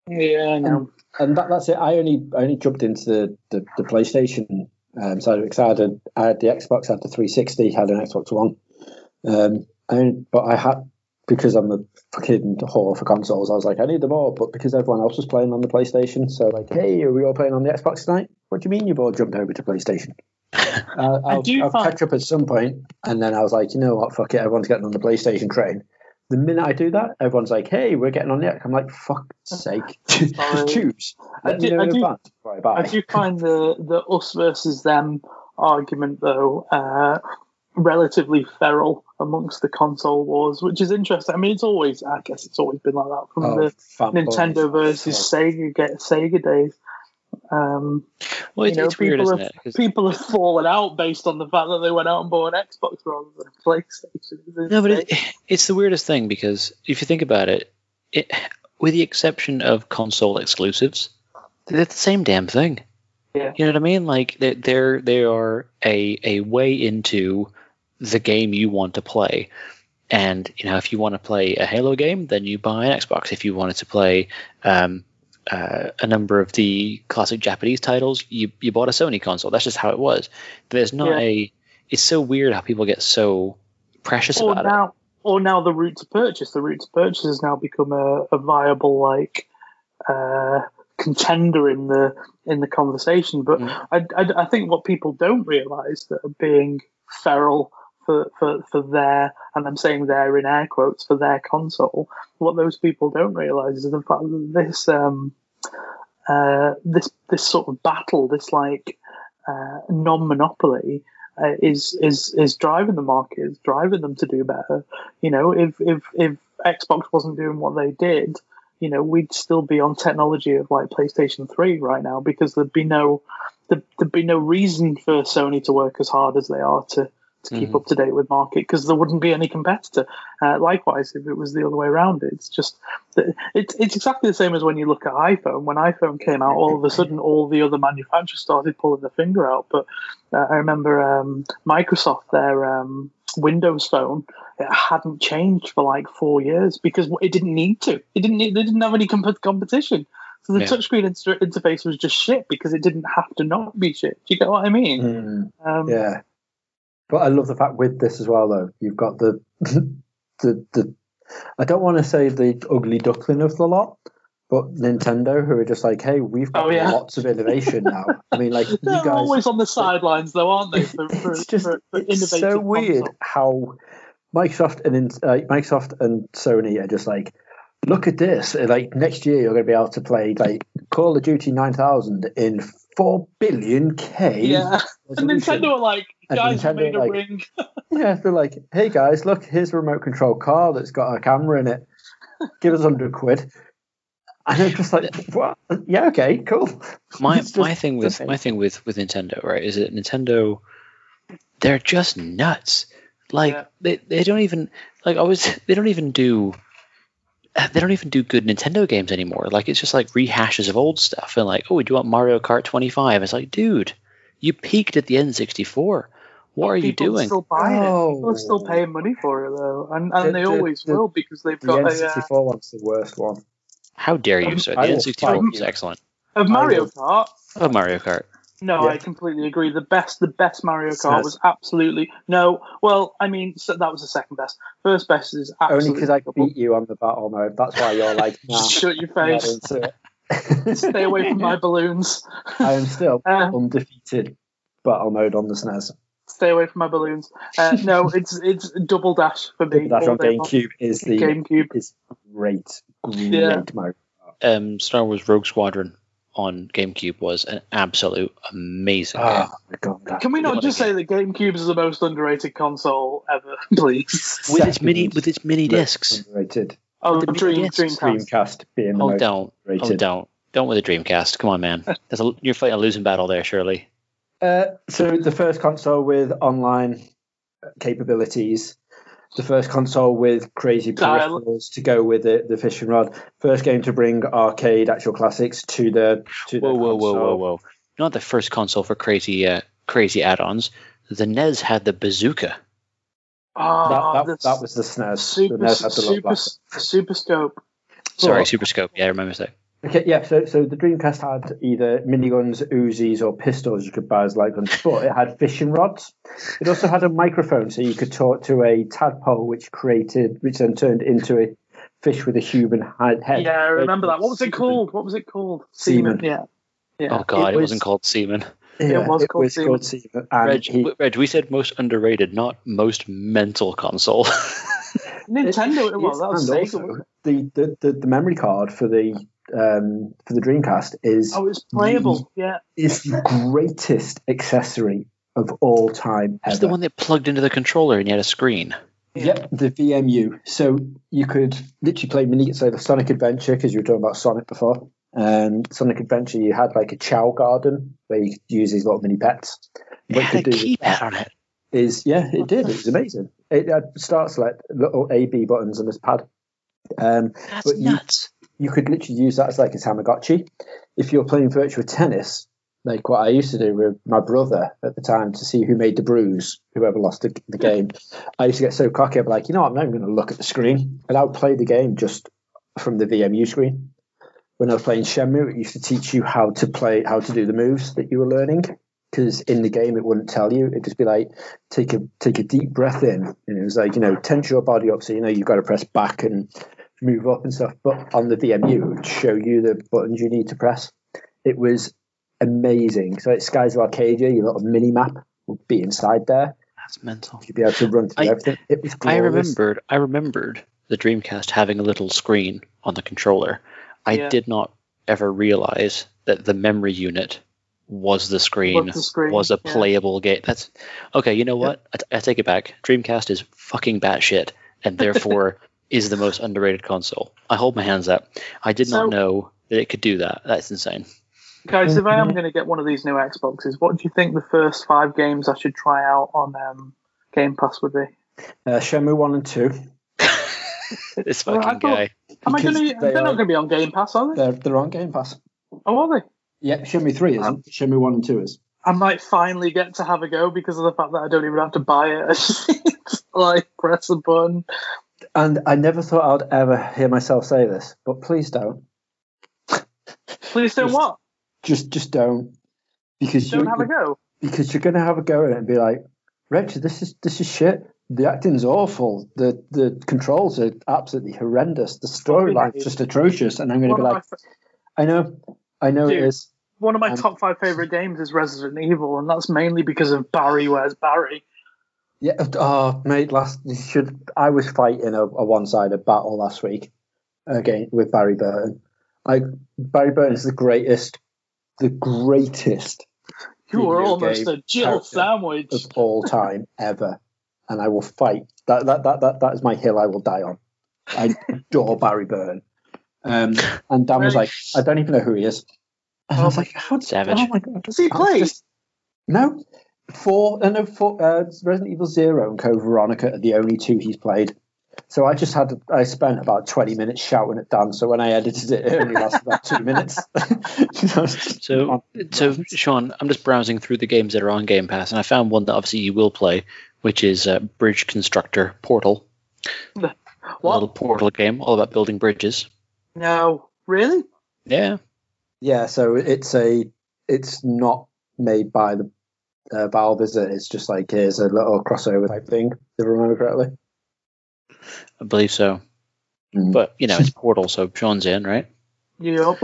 Yeah, I know. and that, that's it. I only I only jumped into the the, the PlayStation um, side of it 'cause I had, a, I had the Xbox, I had the 360, had an Xbox One, um, and but I had because I'm a fucking whore for consoles. I was like, I need them all, but because everyone else was playing on the PlayStation, so like, hey, are we all playing on the Xbox tonight? What do you mean you've all jumped over to PlayStation? Uh, I'll, do I'll find- catch up at some point, and then I was like, you know what, fuck it, everyone's getting on the PlayStation train. The minute I do that, everyone's like, "Hey, we're getting on the I'm like, "Fuck's sake, choose." I do- I do- advance before I buy. I do find the the us versus them argument though uh, relatively feral amongst the console wars, which is interesting. I mean, it's always I guess it's always been like that from Oh, the fanboys. Nintendo versus Sega get Sega days. Um, well, it's, you know, it's weird, people isn't have it? 'Cause- people have fallen out based on the fact that they went out and bought an Xbox rather than a PlayStation. It's No, but insane. it, it's the weirdest thing because if you think about it, it, with the exception of console exclusives, they're the same damn thing. Yeah. You know what I mean? Like they're they're they are a a way into the game you want to play. And you know, if you want to play a Halo game, then you buy an Xbox. If you wanted to play um, uh, a number of the classic Japanese titles, you you bought a Sony console. That's just how it was. There's not Yeah. a. It's so weird how people get so precious or about it. now, or now the route to purchase. The route to purchase has now become a, a viable like uh, contender in the in the conversation. But Mm. I, I, I think what people don't realise that are being feral for, for, for their and I'm saying their in air quotes for their console. What those people don't realise is the fact that this um uh this this sort of battle, this like uh, non-monopoly uh, is is is driving the market, is driving them to do better. You know, if if if Xbox wasn't doing what they did, you know, we'd still be on technology of like PlayStation Three right now because there'd be no there'd, there'd be no reason for Sony to work as hard as they are to to keep Mhm. up to date with market because there wouldn't be any competitor. Uh, likewise, if it was the other way around, it's just it's it's exactly the same as when you look at iPhone. When iPhone came out, all of a sudden, all the other manufacturers started pulling their finger out. But uh, I remember um, Microsoft, their um, Windows Phone, it hadn't changed for like four years because it didn't need to. It didn't. Need, they didn't have any comp- competition. So the Yeah. touchscreen inter- interface was just shit because it didn't have to not be shit. Do you get what I mean? Mm, Um, yeah, but I love the fact with this as well, though. You've got the the the. I don't want to say the ugly duckling of the lot, but Nintendo, who are just like, hey, we've got Oh, yeah. lots of innovation now. I mean, like you They're guys. always on the sidelines, though, aren't they? For, for, it's just for, it's so weird console. how Microsoft and uh, Microsoft and Sony are just like, look at this. Like next year, you're going to be able to play like Call of Duty 9000 in four billion K. Yeah, and resolution. Nintendo are like, And guys, we Nintendo made a like- ring. Yeah, they're like, hey guys, look, here's a remote control car that's got a camera in it. give us hundred quid. And I'm just like, what? Yeah, okay, cool. my just my thing with the my thing with with Nintendo, right, is that Nintendo they're just nuts. Like Yeah. they, they don't even like I was they don't even do they don't even do good Nintendo games anymore. Like it's just like rehashes of old stuff and like, oh, do you want Mario Kart 25? It's like, dude, you peaked at the N64. What are you People doing? Still buying it. Oh. People are still paying money for it though, and, and The- they the- always the- will because they've The got a uh, N64 one's the worst one. How dare you, Um, sir? The I will N64 fight was excellent. of Mario Kart. Of Mario Kart. No, Yeah. I completely agree. The best, the best Mario Kart SNES. was absolutely no. Well, I mean, so that was the second best. First best is absolutely. Only because I beat you on the battle mode. That's why you're like, nah, Shut your face. Stay away from my balloons. I am still Uh, undefeated battle mode on the SNES. Stay away from my balloons. Uh, no, it's it's double dash for me. Dash all on. GameCube is the GameCube. is great, great Yeah. mode. Um, Star Wars Rogue Squadron on GameCube was an absolute amazing. Oh my god! Can we not What a just say that GameCube is the most underrated console ever, please? with its mini with its mini discs. underrated. Oh, The Dream yes, Dreamcast. Dreamcast being the Oh, most don't, oh, underrated. don't, don't with the Dreamcast. Come on, man. That's a, you're fighting a losing battle there, surely. Uh, so the first console with online capabilities, the first console with crazy Dial- peripherals to go with it, the fishing rod. First game to bring arcade actual classics to the to the Whoa, whoa, whoa, console. whoa, whoa! Not the first console for crazy, uh, crazy add-ons. The NES had the bazooka. Oh, That, the that, that was the SNES. super, the NES had the super, super scope. Sorry, Oh. Super Scope. Yeah, I remember that. Okay, yeah. So, so the Dreamcast had either miniguns, Uzis, or pistols you could buy as light guns, but it had fishing rods. It also had a microphone, so you could talk to a tadpole, which created, which then turned into a fish with a human head. Yeah, I remember that. What was it called? What was it called? Seaman. Yeah. Yeah. Oh God, it, was- wasn't called Seaman. Yeah, It was it called was Seaman. called Seaman. And Reg, he- Reg, we said most underrated, not most mental console. Nintendo. It- well, that was and Sega. also, the, the, the, the memory card for the um, for the Dreamcast is Oh, it's playable. Yeah. is the greatest accessory of all time ever. It's the one that plugged into the controller and you had a screen. Yep, the VMU. So you could literally play mini, so the Sonic Adventure, because you were talking about Sonic before. And Sonic Adventure, you had like a Chao Garden where you could use these little mini pets. It What you had a could do keypad on it. is, yeah, it did. It was amazing. It had start select, little A B buttons on this pad. Um, That's But you- nuts. You could literally use that as like a Tamagotchi. If you're playing Virtua Tennis, like what I used to do with my brother at the time to see who made the bruise, whoever lost the, the game, I used to get so cocky. I'd be like, you know what, I'm not even going to look at the screen. And I would play the game just from the VMU screen. When I was playing Shenmue, it used to teach you how to play, how to do the moves that you were learning. Because in the game, it wouldn't tell you. It'd just be like, take a take a deep breath in, and it was like, you know, tense your body up, so you know you've got to press back and move up and stuff. But on the VMU, it would show you the buttons you need to press. It was amazing. So it's Skies of Arcadia, your little mini map would be inside there. That's mental. You'd be able to run through I- everything. It was I remembered. I remembered the Dreamcast having a little screen on the controller. I Yeah. did not ever realize that the memory unit was the screen, Was the screen, was a yeah. playable game. That's okay. You know what? I, t- I take it back. Dreamcast is fucking batshit, and therefore is the most underrated console. I hold my hands up. I did So- not know that it could do that. That's insane. Guys, if I Mm-hmm. am going to get one of these new Xboxes, what do you think the first five games I should try out on um, Game Pass would be? Uh, Shenmue 1 and 2, This Well, fucking thought- guy. Am I going to? they They're are- not going to be on Game Pass, are they? they're, they're on Game Pass. Oh, are they? Yeah, Shenmue 3 isn't. Shenmue 1 and 2 is. I might finally get to have a go because of the fact that I don't even have to buy it. I just like press a button. And I never thought I'd ever hear myself say this, but please don't. Please don't Just- what? Just just don't. Because Don't you, have a go. because you're going to have a go at it and be like, Richard, this is this is shit. The acting's awful. The the controls are absolutely horrendous. The storyline's just atrocious. And I'm going to One be like, I know, I know it Dude. is. one of my Um, top five favorite games is Resident Evil, and that's mainly because of Barry. Where's Barry? Yeah. Oh, mate, last you should. I was fighting a, a one-sided battle last week again with Barry Burton. Like Barry Burton is the greatest, the greatest You are almost a Jill sandwich. of all time ever, and I will fight. That that that that, that is my hill. I will die on. I adore Barry Byrne. Um, and Dan was like, I don't even know who he is. And I was like, how Savage. Oh my god! Does he play? just- no, four. Uh, no, four. Uh, Resident Evil Zero and Code Veronica are the only two he's played. So I just had. I spent about twenty minutes shouting at Dan. So when I edited it, it only lasted about two minutes. So, so Sean, I'm just browsing through the games that are on Game Pass, and I found one that obviously you will play, which is uh, Bridge Constructor Portal. A little Portal game, all about building bridges. No, really? Yeah, Yeah, so it's a it's not made by the uh, Valve, is it? It's just like here's a little crossover type thing. If I remember correctly. I believe so. Mm. But you know, it's Portal, so Sean's in, right? Yup.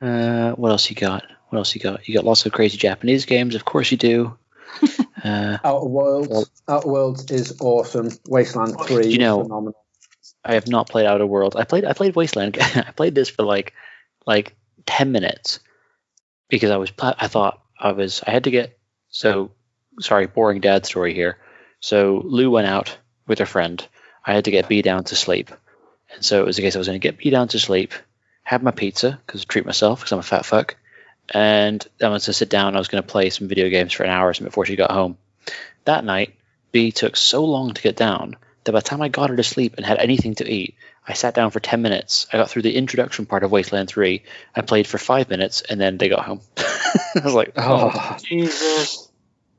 Uh, what else you got? What else you got? You got lots of crazy Japanese games, of course you do. uh, Outer Worlds, Outer Worlds is awesome. Wasteland Three, You know- is phenomenal. I have not played Outer Worlds. I played I played Wasteland. I played this for like like ten minutes because I was I thought I was I had to get so sorry boring dad story here. So Lou went out with her friend. I had to get B down to sleep, and so it was a case I was going to get B down to sleep, have my pizza because treat myself because I'm a fat fuck, and I was to sit down. I was going to play some video games for an hour or something before she got home. That night, B took so long to get down that by the time I got her to sleep and had anything to eat, I sat down for 10 minutes. I got through the introduction part of Wasteland 3. I played for five minutes, and then they got home. I was like, oh, Oh, Jesus.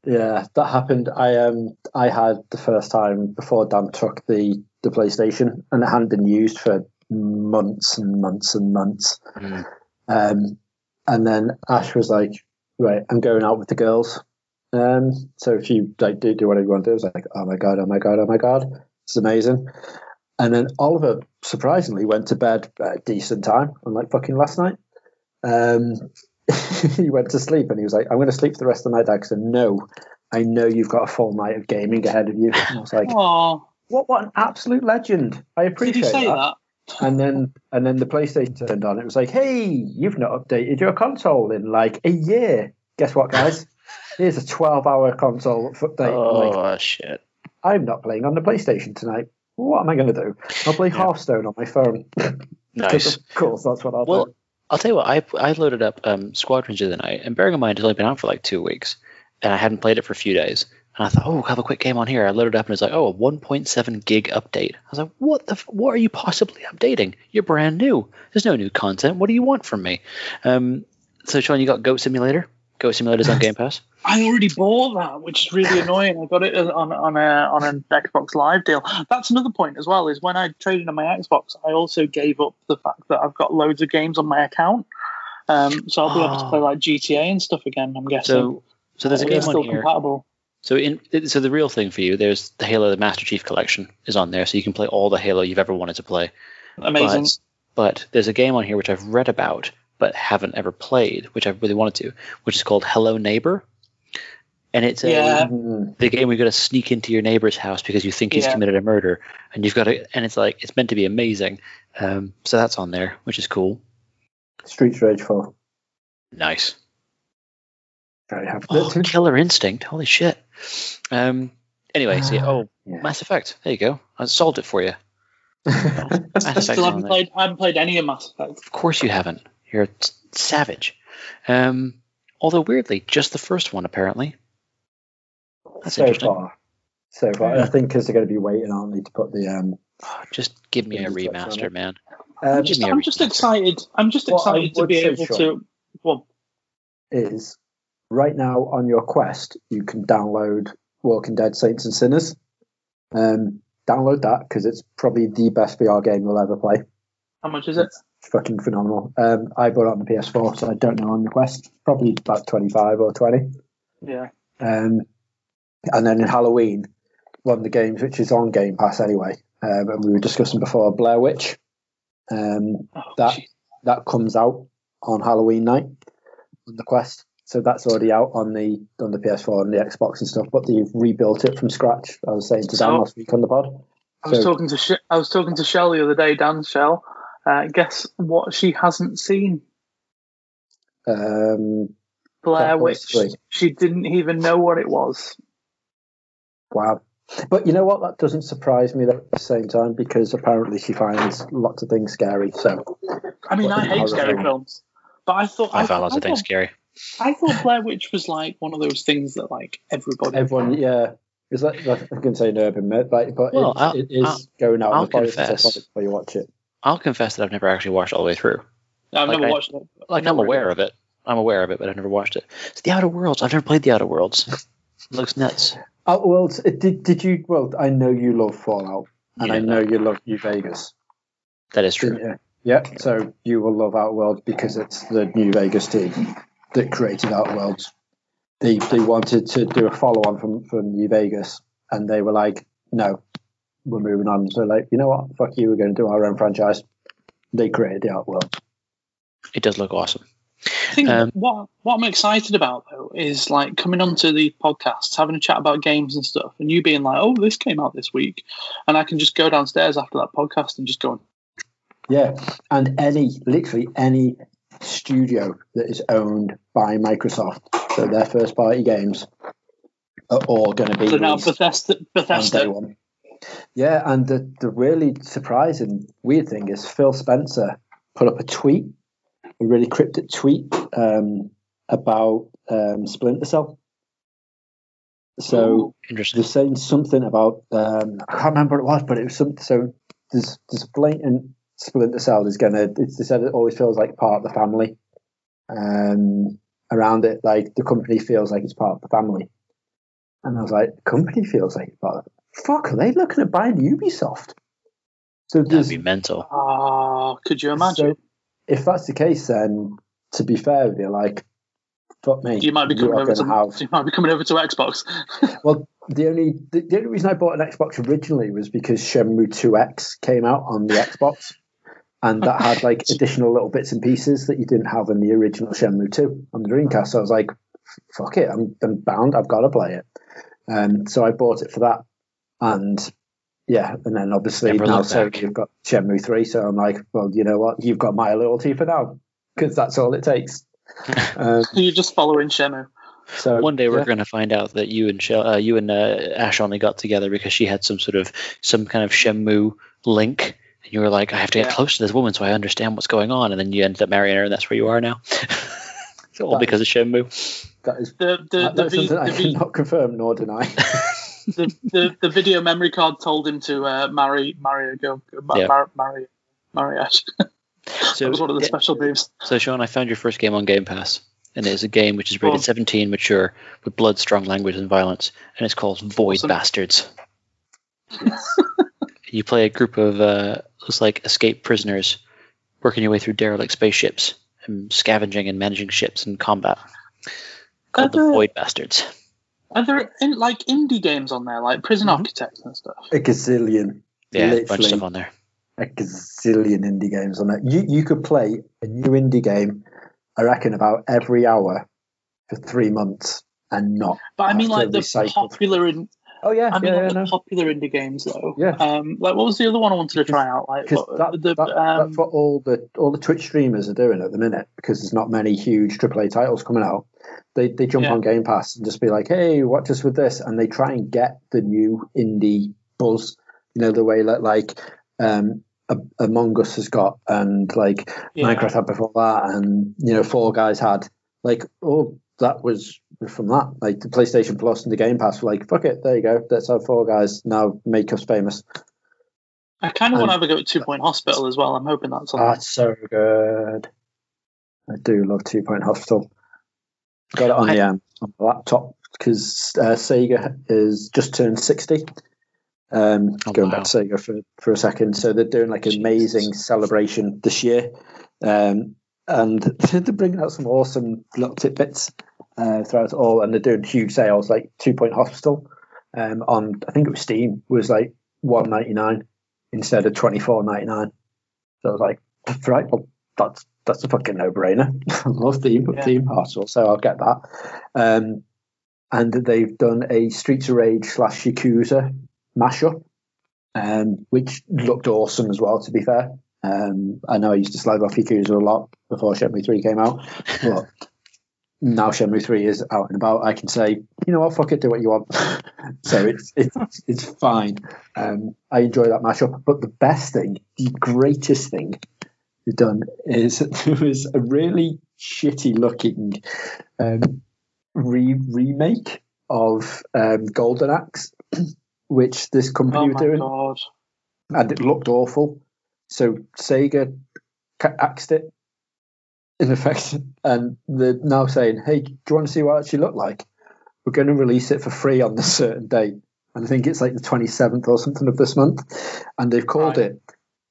yeah, that happened. I um I had the first time before Dan took the the PlayStation, and it hadn't been used for months and months and months. Mm. Um, and then Ash was like, "Right, I'm going out with the girls." Um, so if you like do, do whatever you want to do, I was like, "Oh my god, oh my god, oh my god, it's amazing." And then Oliver surprisingly went to bed at a decent time, unlike fucking last night. Um, he went to sleep and he was like, "I'm going to sleep for the rest of the night." Dad, 'cause I know, I know you've got a full night of gaming ahead of you. And I was like, Aw. "What? What an absolute legend!" I Did appreciate you say that that? and then and then the PlayStation turned on. It was like, "Hey, you've not updated your console in like a year." Guess what, guys? Here's a 12-hour console update. I'm like, oh shit. I'm not playing on the PlayStation tonight. What am I going to do? I'll play Hearthstone on my phone. Nice. of course, that's what I'll Well, do. I'll tell you what, I, I loaded up um, Squadrons the other night, and bearing in mind it's only been out for like two weeks, and I hadn't played it for a few days. And I thought, oh, I'll have a quick game on here. I loaded up, and it's like, oh, a 1.7 gig update. I was like, what the? F- what are you possibly updating? You're brand new. There's no new content. What do you want from me? Um, so, Sean, you got Goat Simulator? Goat Simulator's on Game Pass. I already bought that, which is really annoying. I got it on on a on an Xbox Live deal. That's another point as well. Is when I traded on my Xbox, I also gave up the fact that I've got loads of games on my account. Um, so I'll be able to Oh. play like GTA and stuff again. I'm guessing. So, so there's a game still on here. compatible. So in so the real thing for you, there's the Halo the Master Chief Collection is on there, so you can play all the Halo you've ever wanted to play. Amazing. But, but there's a game on here which I've read about but haven't ever played, which I really wanted to, which is called Hello Neighbor. And it's a Yeah. Mm. the game where you got to sneak into your neighbor's house because you think he's Yeah. committed a murder, and you've got to, and it's like it's meant to be amazing. Um, so that's on there, which is cool. Streets Rage 4. Nice. Very happy. Oh, Killer Instinct. Holy shit. Um. Anyway, so yeah, oh, Yeah. Mass Effect. There you go. I solved it for you. I still haven't there. played. I haven't played any of Mass Effect. Of course you haven't. You're savage. Um, although weirdly, just the first one apparently. That's so far. So far. I think because they're going to be waiting, aren't they, to put the. um Oh, just give me a Give me a touch on remaster, man. um, I'm just, me a I'm just excited. I'm just What excited to be able Sean, to. Well, is right now on your Quest, you can download Walking Dead Saints and Sinners. Um, download that because it's probably the best VR game you'll ever play. how much is it? It's fucking phenomenal. Um, I bought it on the PS4, so I don't know on the Quest. Probably about 25 or 20. Yeah. Um, and then in Halloween, one of the games which is on Game Pass anyway, um, and we were discussing before Blair Witch. Um, Oh, That- gee. that comes out on Halloween night on the Quest. So that's already out on the on the PS4 and the Xbox and stuff. But they've rebuilt it from scratch. I was saying to Dan So- last week on the pod. I was So- talking to Sh- I was talking to Shell the other day, Dan Shell. Uh, guess what she hasn't seen? Um, Blair Black Witch. Ops 3. She didn't even know what it was. wow. But you know what? That doesn't surprise me though, at the same time because apparently she finds lots of things scary. So I mean, I hate horror scary film. films, but I thought I found lots I of things thought- scary. I thought Blair Witch was like one of those things that like everybody. everyone, yeah, is that like, I'm going to say an urban myth, but, but Well, it, it is I'll- going out I'll in the forest before you watch it. I'll confess that I've never actually watched all the way through. I've like never I- watched it. Like I'm aware really. of it. I'm aware of it, but I've never watched it. It's the Outer Worlds. I've never played the Outer Worlds. It looks nuts. Oh, Outworlds, it- did did you? Well, I know you love Fallout, and Yeah, I know you love New Vegas. That is true. you? Yeah, so you will love Outworld because it's the New Vegas team that created Outworlds. They they wanted to do a follow on from from New Vegas, and they were like, "No, we're moving on." So like, you know what? Fuck you. We're going to do our own franchise. They created the art world. It does look awesome. I think Um, what what I'm excited about though is like coming onto the podcasts, having a chat about games and stuff, and you being like, "Oh, this came out this week," and I can just go downstairs after that podcast and just go. On. Yeah, and any literally any studio that is owned by Microsoft, so their first party games are all going to be So now released Bethesda, on day Bethesda, one. Yeah, and the, the really surprising weird thing is Phil Spencer put up a tweet, a really cryptic tweet um, about um, Splinter Cell. So they're saying something about um, I can't remember what it was, but it was something. So there's there's blatant Splinter Cell is gonna. It's, they said it always feels like part of the family. Um, around it, like the company feels like it's part of the family, and I was like, the company feels like part of. Fuck, are they looking at buying Ubisoft? So That'd be mental. Ah, could you imagine? so if that's the case, then to be fair with you, like, fuck me, you might be coming over to gonna have you might be coming over to Xbox. Well, the only the, the only reason I bought an Xbox originally was because Shenmue 2X came out on the Xbox, and that had like additional little bits and pieces that you didn't have in the original Shenmue 2 on the Dreamcast. So I was like, "Fuck it, I'm, I'm bound. I've got to play it." Um, so I bought it for that, and yeah, and then obviously Never now so back. you've got Shenmue 3. So I'm like, well, you know what? You've got my loyalty for now because that's all it takes. um, You're just following Shenmue. so One day we're yeah. going to find out that you and Shell, uh, you and uh, Ash only got together because she had some sort of some kind of Shenmue link, and you were like, "I have to get Yeah. close to this woman so I understand what's going on," and then you ended up marrying her, and that's where you are now. it's all That because of Shenmue. that is The the that- the, that's v, something I the, v, cannot confirm nor deny. The, the the video memory card told him to uh, marry marry a girl, ma- Yeah. mar- marry marry. So, that was one of the yeah, special moves. so Sean, I found your first game on Game Pass, and it is a game which is rated Oh. 17, mature, with blood, strong language, and violence, and it's called Void Awesome. Bastards. you play a group of uh, looks like escaped prisoners, working your way through derelict spaceships and scavenging and managing ships in combat. Called the Uh, Void Bastards. Are there in, like indie games on there, like Prison Mhm. Architects and stuff? a gazillion, Yeah, a bunch of literally stuff on there. a gazillion indie games on there. You you could play a new indie game, I reckon, about every hour for three months and not. But I mean, like the recycle. popular in, Oh yeah, I mean, yeah, like yeah, the no. popular indie games though. Yeah. Um, like what was the other one I wanted to try out? Like what- that, the, that, um, that's what all the all the Twitch streamers are doing at the minute because there's not many huge AAA titles coming out. They they jump Yeah. on Game Pass and just be like, "Hey, watch us with this," and they try and get the new indie buzz. You know the way that like um, Among Us has got, and like yeah. Minecraft had before that, and you know, Fall Guys had like, oh, that was from that. Like the PlayStation Plus and the Game Pass were like, fuck it, there you go. That's how Fall Guys now make us famous. I kind of want to have a go at Two Point Hospital as well. I'm hoping that's on. There. so good. I do love Two Point Hospital. Got it on I- the, um, on the laptop because uh, Sega is just turned sixty. Um, Oh, going wow. back to Sega for, for a second, so they're doing like an amazing celebration this year, um, and they're bringing out some awesome little tidbits uh, throughout it all, and they're doing huge sales. Like Two Point Hospital um, on I think it was Steam was like one ninety nine instead of twenty four ninety nine. So I was like, right, well, that's that's a fucking no brainer. I love Theme Yeah. Theme Hospital, so I'll get that. Um, and they've done a Streets of Rage slash Yakuza mashup, um, which looked awesome as well. To be fair, um, I know I used to slag off Yakuza a lot before Shenmue Three came out, but now Shenmue three is out and about, I can say, you know what, fuck it, do what you want. so it's it's it's fine. Um, I enjoy that mashup. But the best thing, the greatest thing they've done is there was a really shitty looking um, re- remake of um, Golden Axe, which this company Oh were doing, god. and it looked awful. So Sega ca- axed it in effect, and they're now saying, "Hey, do you want to see what it actually looked like? We're going to release it for free on this certain date." And I think it's like the 27th or something of this month, and they've called Right. it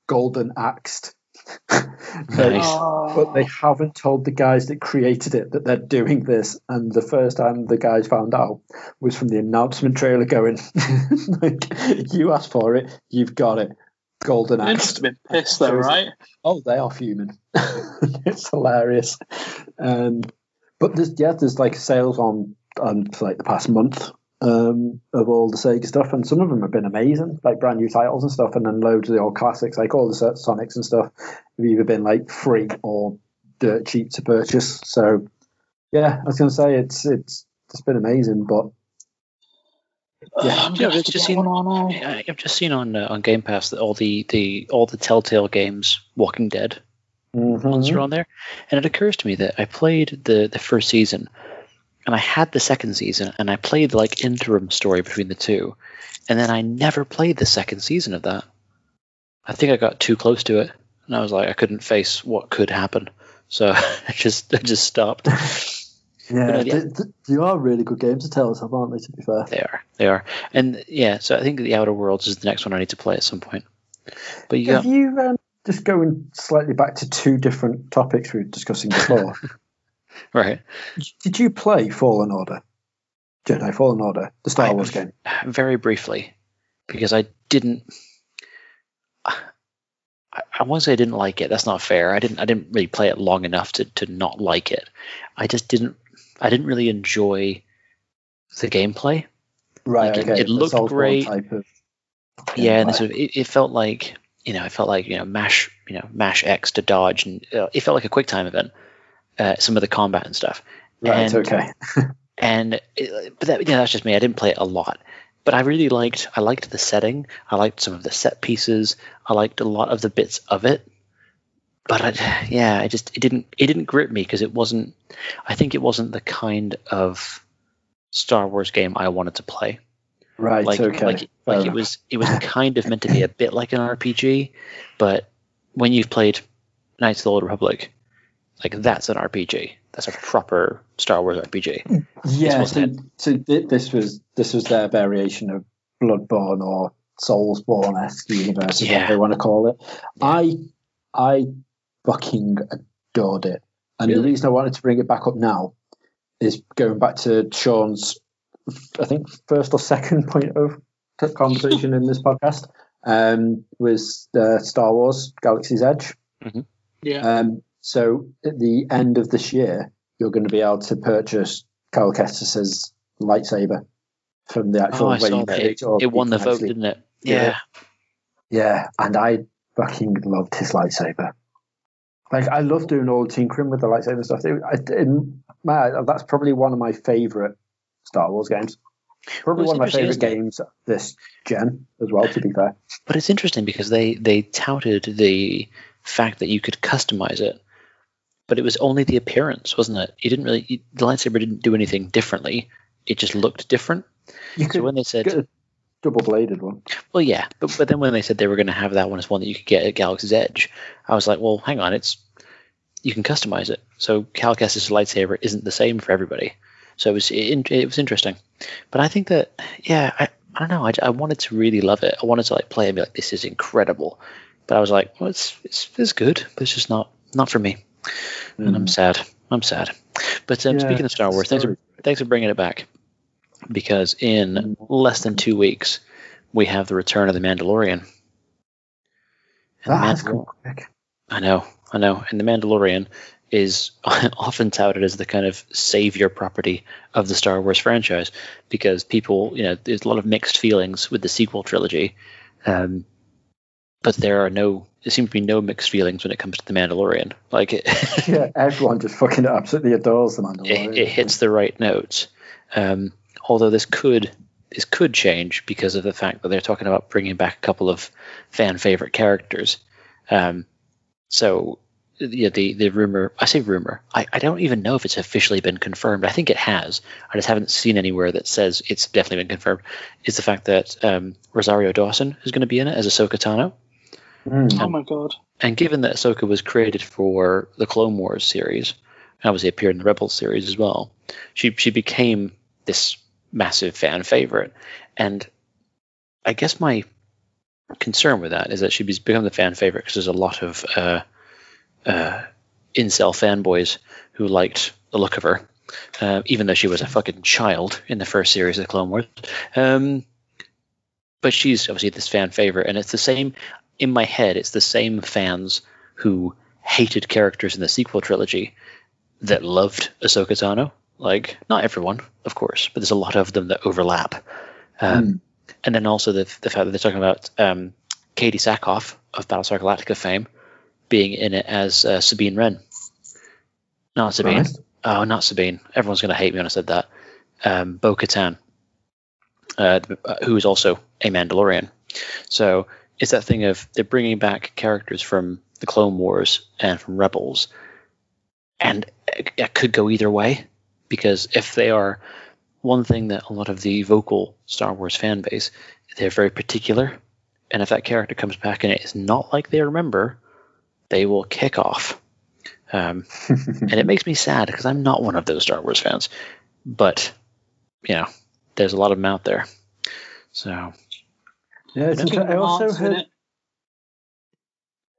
Golden Axed. Nice. Oh. But they haven't told the guys that created it that they're doing this. And the first time the guys found out was from the announcement trailer going, like, you asked for it, you've got it. Golden They must Axe. have been pissed though, right? Oh, they are fuming. it's hilarious. Um, but there's, yeah, there's like sales on, on for like the past month um, of all the Sega stuff, and some of them have been amazing, like brand new titles and stuff, and then loads of the old classics, like all the Sonics and stuff, have either been like free or dirt cheap to purchase. So, yeah, I was going to say it's it's it's been amazing, but Yeah. I'm Yeah, gonna have it's just seen- one on. I- I've just seen on uh, on Game Pass that all the, the all the Telltale games, Walking Dead, ones Mhm. are on there, and it occurs to me that I played the the first season, and I had the second season, and I played the like interim story between the two, and then I never played the second season of that. I think I got too close to it, and I was like, I couldn't face what could happen, so I just I just stopped. yeah, But, uh, yeah. they, they- they are really good games to tell us, aren't they? To be fair, They are, they are, and yeah. So I think the Outer Worlds is the next one I need to play at some point. But you Have got you um, just going slightly back to two different topics we were discussing before? right. Did you play Fallen Order? Jedi Fallen Order, the Star I- Wars game. very briefly because I didn't. I, I won't say I didn't like it. That's not fair. I didn't. I didn't really play it long enough to, to not like it. I just didn't. I didn't really enjoy the gameplay. Right, like, it- okay. it the looked great. Type of Yeah, and gameplay. sort of, it, it felt like you know, it felt like you know, mash you know, mash X to dodge, and uh, it felt like a quick time event. Uh, some of the combat and stuff. right, and- okay. and it, but that, yeah, that's just me. I didn't play it a lot, but I really liked. I liked the setting. I liked some of the set pieces. I liked a lot of the bits of it. But I, yeah, I just it didn't it didn't grip me because it wasn't. I think it wasn't the kind of Star Wars game I wanted to play. Right, Like okay. like Fair like it was it was kind of meant to be a bit like an RPG, but when you've played Knights of the Old Republic, like that's an RPG. That's a proper Star Wars RPG. Yeah, so, so thi- this was this was their variation of Bloodborne or Soulsborne esque universe, Yeah. what they want to call it. I I fucking adored it, and the reason I wanted to bring it back up now is going back to Sean's, I think first or second point of conversation in this podcast um, was uh, Star Wars Galaxy's Edge. Yeah. Um, so at the end of this year, you're going to be able to purchase Cal Kestis's lightsaber from the actual Oh, I way saw you that. get It, or it won the vote, actually- didn't it? Yeah. Yeah. Yeah, and I fucking loved his lightsaber. Like I love doing all the tinkering with the lightsaber stuff. It, it, man, that's probably one of my favorite Star Wars games. Probably Well, one of my favorite games this gen as well. To be fair, But it's interesting because they they touted the fact that you could customize it, but it was only the appearance, wasn't it? You didn't really you, the lightsaber didn't do anything differently. It just looked different. you So could when they said, double bladed one. well, yeah, but but then when they said they were going to have that one as one that you could get at Galaxy's Edge, I was like, well, hang on, it's you can customize it. So Cal Kestis' lightsaber isn't the same for everybody. So it was it, it was interesting, but I think that yeah, I, I don't know. I, I wanted to really love it. I wanted to like play and be like, this is incredible. But I was like, well, it's it's, it's good, but it's just not not for me, and I'm sad. I'm sad. But um, Mm. Yeah, speaking of Star Wars, thanks for thanks for bringing it back, because in less than two weeks we have the return of the Mandalorian. And the has quick. I know, I know. And the Mandalorian is often touted as the kind of savior property of the Star Wars franchise because people, you know, there's a lot of mixed feelings with the sequel trilogy. Um, but there are no. There seem to be no mixed feelings when it comes to the Mandalorian. Like it, yeah, everyone just fucking absolutely adores the Mandalorian. it, it hits the right notes. Um, although this could this could change because of the fact that they're talking about bringing back a couple of fan favorite characters. Um, so yeah, the the rumor I say rumor. I, I don't even know if it's officially been confirmed. I think it has. I just haven't seen anywhere that says it's definitely been confirmed. Is the fact that um, Rosario Dawson is going to be in it as Ahsoka Tano. Mm. Oh my god. And given that Ahsoka was created for the Clone Wars series, and obviously appeared in the Rebels series as well, she she became this massive fan favorite. And I guess my concern with that is that she's become the fan favorite because there's a lot of uh, uh, incel fanboys who liked the look of her, uh, even though she was a fucking child in the first series of Clone Wars. Um, but she's obviously this fan favorite, and it's the same in my head. It's the same fans who hated characters in the sequel trilogy that loved Ahsoka Tano. Like, not everyone, of course, but there's a lot of them that overlap. Um, And then also the, the fact that they're talking about um, Katee Sackhoff of Battlestar Galactica fame being in it as uh, Sabine Wren. Not Sabine. Christ. Oh, not Sabine. Everyone's going to hate me when I said that. Um, Bo Katan, uh, who is also a Mandalorian. So it's that thing of they're bringing back characters from the Clone Wars and from Rebels, and it, it could go either way because if they are one thing that a lot of the vocal Star Wars fan base, they're very particular, and if that character comes back and it is not like they remember, they will kick off. Um, and it makes me sad because I'm not one of those Star Wars fans, but you know, there's a lot of them out there. So Yeah, it's I also Hearts, heard.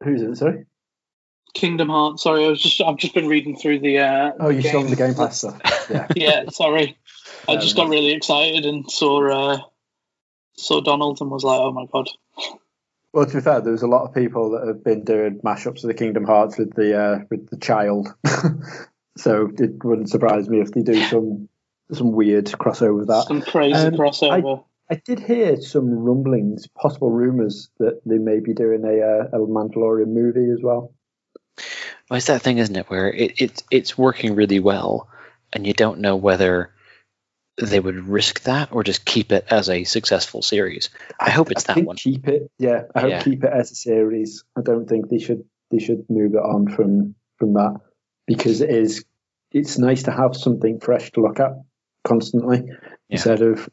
Who's it? Sorry. Kingdom Hearts. Sorry, I was just I've just been reading through the. Uh, Oh, you saw the Game Pass stuff. Yeah. Yeah, sorry. I just got really excited and saw uh, saw Donald and was like, "Oh my god!" Well, to be fair, there's a lot of people that have been doing mashups of the Kingdom Hearts with the uh, with the child, so it wouldn't surprise me if they do some some weird crossover with that. Some crazy Um, crossover. I did hear some rumblings, possible rumors that they may be doing a uh, a Mandalorian movie as well. Well, it's that thing, isn't it, where it, it it's working really well, and you don't know whether they would risk that or just keep it as a successful series. I hope it's I that one. keep it. Yeah, I hope Yeah. keep it as a series. I don't think they should they should move it on from from that because it is it's nice to have something fresh to look at constantly instead of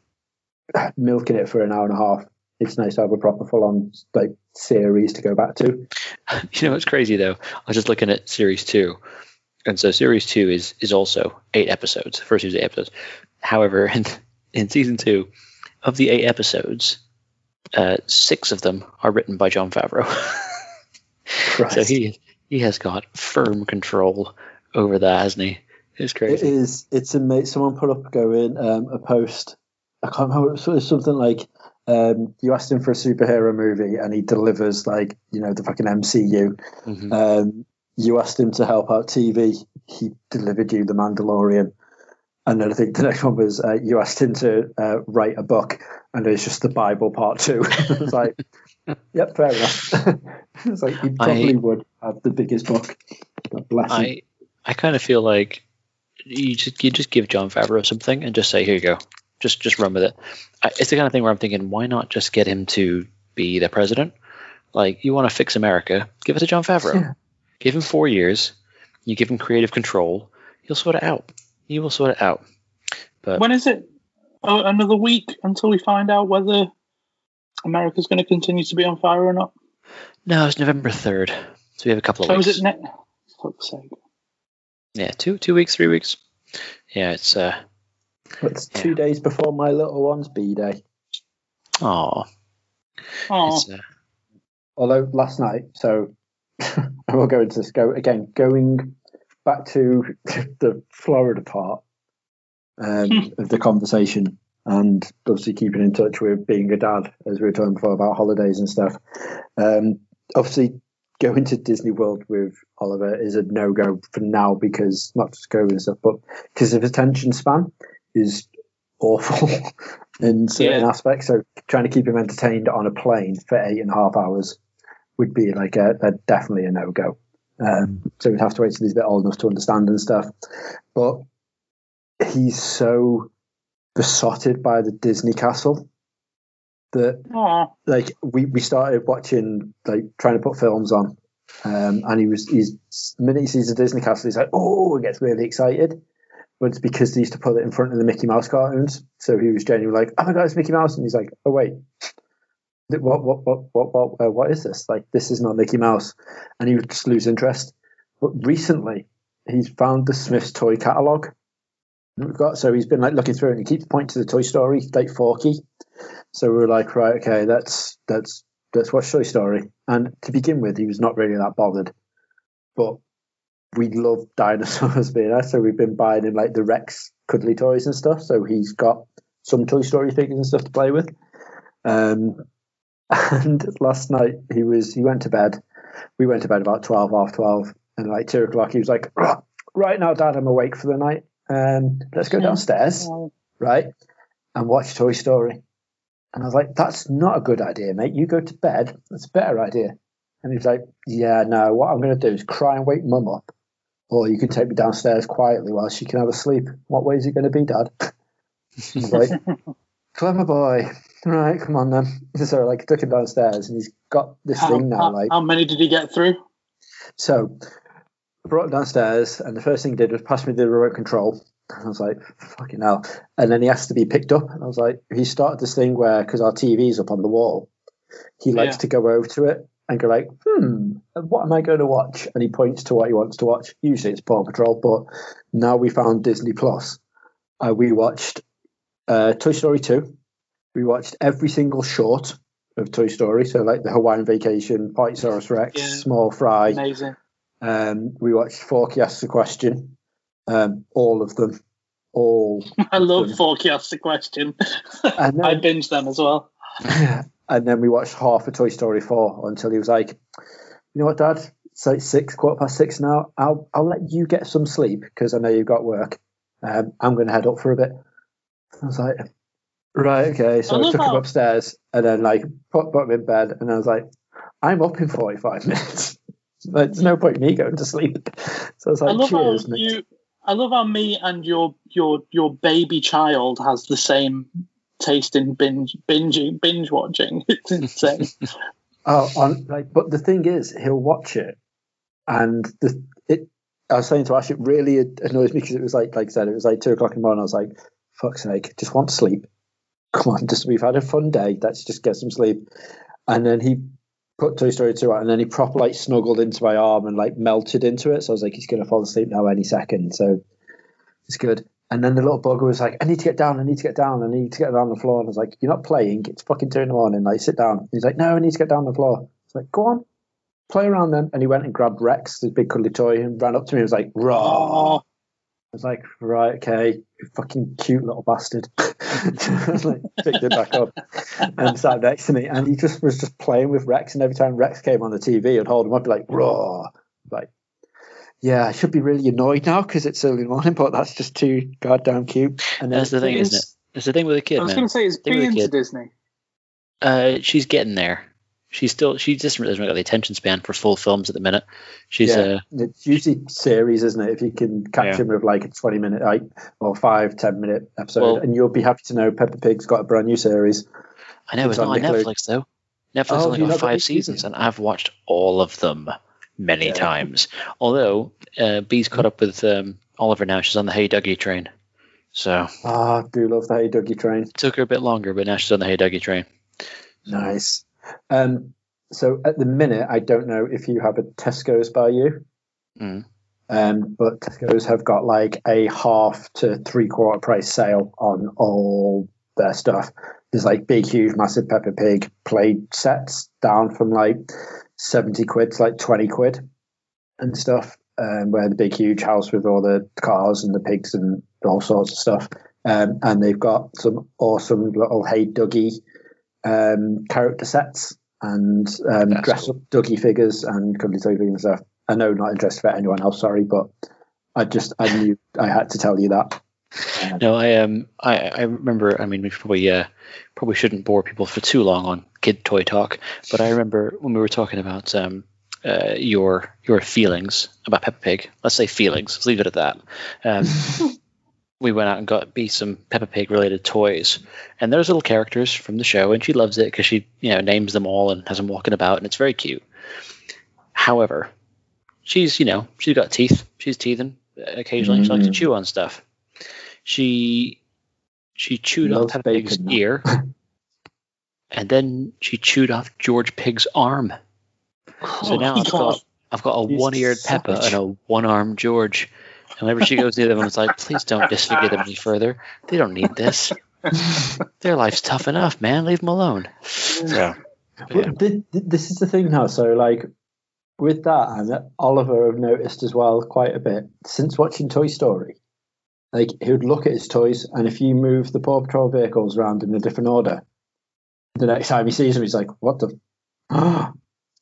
milking it for an hour and a half. It's nice to have a proper full on like series to go back to. You know what's crazy though? I was just looking at series two, and so series two is is also eight episodes. First series is eight episodes. However, in in season two, of the eight episodes, uh, six of them are written by Jon Favreau. so he he has got firm control over that, hasn't he? It's It crazy. is. It's amazing. Someone put up going um, a post. I can't remember. It was something like um, you asked him for a superhero movie and he delivers like you know the fucking MCU. Mhm. Um, you asked him to help out TV. He delivered you The Mandalorian. And then I think the next one was uh, you asked him to uh, write a book, and it's just the Bible part two. it's like, yep, fair enough. it's like he probably would have the biggest book. God bless him. I I kind of feel like you just you just give Jon Favreau something and just say here you go, just just run with it. I, it's the kind of thing where I'm thinking, why not just get him to be the president? Like you want to fix America, give it to Jon Favreau. Yeah. Give him four years. You give him creative control. He'll sort it out. He will sort it out. But When is it? Oh, another week until we find out whether America's going to continue to be on fire or not. no, it's November third, so we have a couple of Oh, weeks. is it next? Fuck's sake. yeah, two two weeks, three weeks. Yeah, it's uh. That's two days before my little one's B day. Oh, Oh, uh, Although last night, so I will go into this. Go again, going back to the Florida part um, of the conversation, and obviously keeping in touch with being a dad, as we were talking before about holidays and stuff. Um, obviously, going to Disney World with Oliver is a no go for now because not just COVID and stuff, but because of attention span is awful in certain Yeah. aspects. So trying to keep him entertained on a plane for eight and a half hours would be like a, a definitely a no go. Um, so we'd have to wait till he's a bit old enough to understand and stuff. But he's so besotted by the Disney castle that Aw. like we, we started watching like trying to put films on um, and he was he's the minute he sees the Disney castle he's like oh he gets really excited but it's because they used to put it in front of the Mickey Mouse cartoons. So he was genuinely like oh my god it's Mickey Mouse. And he's like oh wait. What what what what what, uh, what is this? Like this is not Mickey Mouse. And he would just lose interest. But recently he's found the Smyths toy catalogue we've got. So he's been like looking through and he keeps pointing to the Toy Story like Forky. So we were like, right, okay, that's that's let's watch Toy Story. And to begin with, he was not really that bothered, but we love dinosaurs being there, so we've been buying him like the Rex cuddly toys and stuff. So he's got some Toy Story figures and stuff to play with. Um, and last night he was he went to bed. We went to bed about twelve half twelve, and like two o'clock he was like, "Right, now, Dad, I'm awake for the night. Um, let's go downstairs, right, and watch Toy Story." And I was like, that's not a good idea, mate. You go to bed. That's a better idea. And he was like, yeah, no, what I'm going to do is cry and wake mum up. Or you can take me downstairs quietly while she can have a sleep. What way is it going to be, Dad? He's like, clever boy. Right, come on then. So like took him downstairs and he's got this How, thing now, how, like how many did he get through? so brought him downstairs and the first thing he did was pass me the remote control. And I was like, fucking hell. And then he has to be picked up. And I was like, he started this thing where, because our TV's up on the wall, he likes Yeah. to go over to it and go like, hmm, what am I going to watch? And he points to what he wants to watch. Usually it's Paw Patrol, but now we found Disney Plus. Uh, we watched uh, Toy Story 2. We watched every single short of Toy Story. So like the Hawaiian Vacation, Partysaurus Rex, Yeah. Small Fry. Amazing. Um, we watched Forky Asks a Question. Um, all of them. All. I love Good. Forky asked the question. And I binge them as well. and then we watched half of Toy Story 4 until he was like, you know what, Dad? It's like six, quarter past six now. I'll, I'll let you get some sleep because I know you've got work. Um, I'm going to head up for a bit. I was like, right, okay. So I I, love took him upstairs and then like put, put him in bed. And I was like, I'm up in 45 minutes. Like, There's no point in me going to sleep. So I was I like, love how cheers, you. I love how me and your your your baby child has the same taste in binge binging binge watching. It's insane. Oh, on like, but the thing is, he'll watch it, and the it. I was saying to Ash, it really annoys me because it was like, like I said, it was like two o'clock in the morning. I was like, "Fuck's sake, just want sleep. Come on, just we've had a fun day. Let's just get some sleep." And then he put Toy Story two out, and then he proper like snuggled into my arm and like melted into it. So I was like, "He's gonna fall asleep now any second." So it's good. And then the little bugger was like, I need to get down, I need to get down, I need to get down the floor. And I was like, You're not playing, it's fucking two in the morning, like sit down. He's like, No, I need to get down the floor. It's like, Go on, play around then. And he went and grabbed Rex, his big cuddly toy, and ran up to me and was like, Raw. I was like, Right, okay, fucking cute little bastard. Like, picked it back up and sat next to me. And he just was just playing with Rex. And every time Rex came on the TV, I'd hold him up, and be like, Raw. Like, yeah, I should be really annoyed now because it's early morning, but that's just too goddamn cute. And then That's the thing, isn't it? It's the thing with a kid, I was going to say, is They were Bee a into. Disney? Uh, she's getting there. She's still she just doesn't really got the attention span for full films at the minute. She's Yeah. uh It's usually series, isn't it? If you can catch Yeah. him with like a 20 minute like, or five, 10 minute episode, Well- and you'll be happy to know Peppa Pig's got a brand new series. I know It's it's not on on Netflix though. Netflix Oh, only got five the season? seasons, and I've watched all of them many Yeah. times. Although uh, Bee's caught up with um, Oliver now. She's on the Hey Duggee train, so Ah, I do love the Hey Duggee train. took her a bit longer, but now she's on the Hey Duggee train. Nice. Um, so at the minute, I don't know if you have a Tesco's by you, Mm. um, but Tesco's have got like a half to three quarter price sale on all their stuff. There's like big, huge, massive Peppa Pig play sets down from like 70 quid to like 20 quid and stuff. Um, where the big, huge house with all the cars and the pigs and all sorts of stuff. Um, and they've got some awesome little Hey Duggee um, character sets and um, dress up Duggee figures and toy figures and stuff. I know not interested for anyone else, sorry, but I just I knew I had to tell you that. No, I um, I, I remember. I mean, we probably uh, probably shouldn't bore people for too long on kid toy talk, but I remember when we were talking about um, uh, your your feelings about Peppa Pig. Let's say feelings. Let's leave it at that. Um, we went out and got B some Peppa Pig related toys, and there's little characters from the show, and she loves it because she you know names them all and has them walking about, and it's very cute. However, she's you know she's got teeth. She's teething occasionally. She likes to Mm. chew on stuff. She she chewed Loves off Peppa Pig's bacon, ear, and then she chewed off George Pig's arm. So Oh now I've got I've got a He's one-eared Peppa savage. and a one-armed George. And whenever she goes near them, it's like, please don't disfigure them any further. They don't need this. Their life's tough enough, man. Leave them alone. So, Well, thi- thi- this is the thing now. So, like, with that, and Oliver have noticed as well quite a bit since watching Toy Story. Like, he would look at his toys, and if you move the Paw Patrol vehicles around in a different order, the next time he sees them, he's like, "What the?"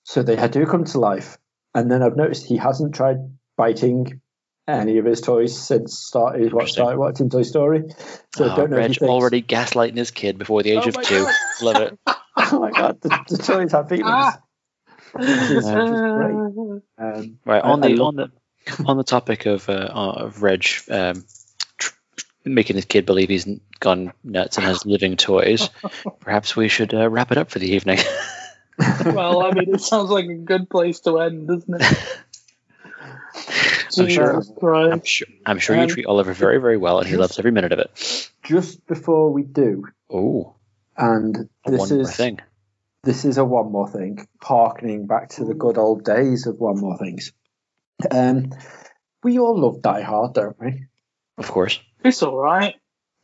so they do come to life. And then I've noticed he hasn't tried biting any of his toys since started what Interesting. started watching Toy Story. So I oh, don't know. if he Reg thinks, already gaslighting his kid before the age Oh of two. God. Love it. Oh my god, the, the toys have feelings. Ah. Which is- which is great. Um, Right on the on the on the topic of uh, of Reg um, tr- making his kid believe he's gone nuts and has living toys. Perhaps we should uh, wrap it up for the evening. well, I mean, it sounds like a good place to end, doesn't it? I'm sure. I'm sure. I'm sure you Um, treat Oliver very very well, and he loves every minute of it. just before we do, Oh, and this one is thing. this is a one more thing, harkening back to the good old days of one more things. Um, we all love Die Hard, don't we? Of course. It's all right.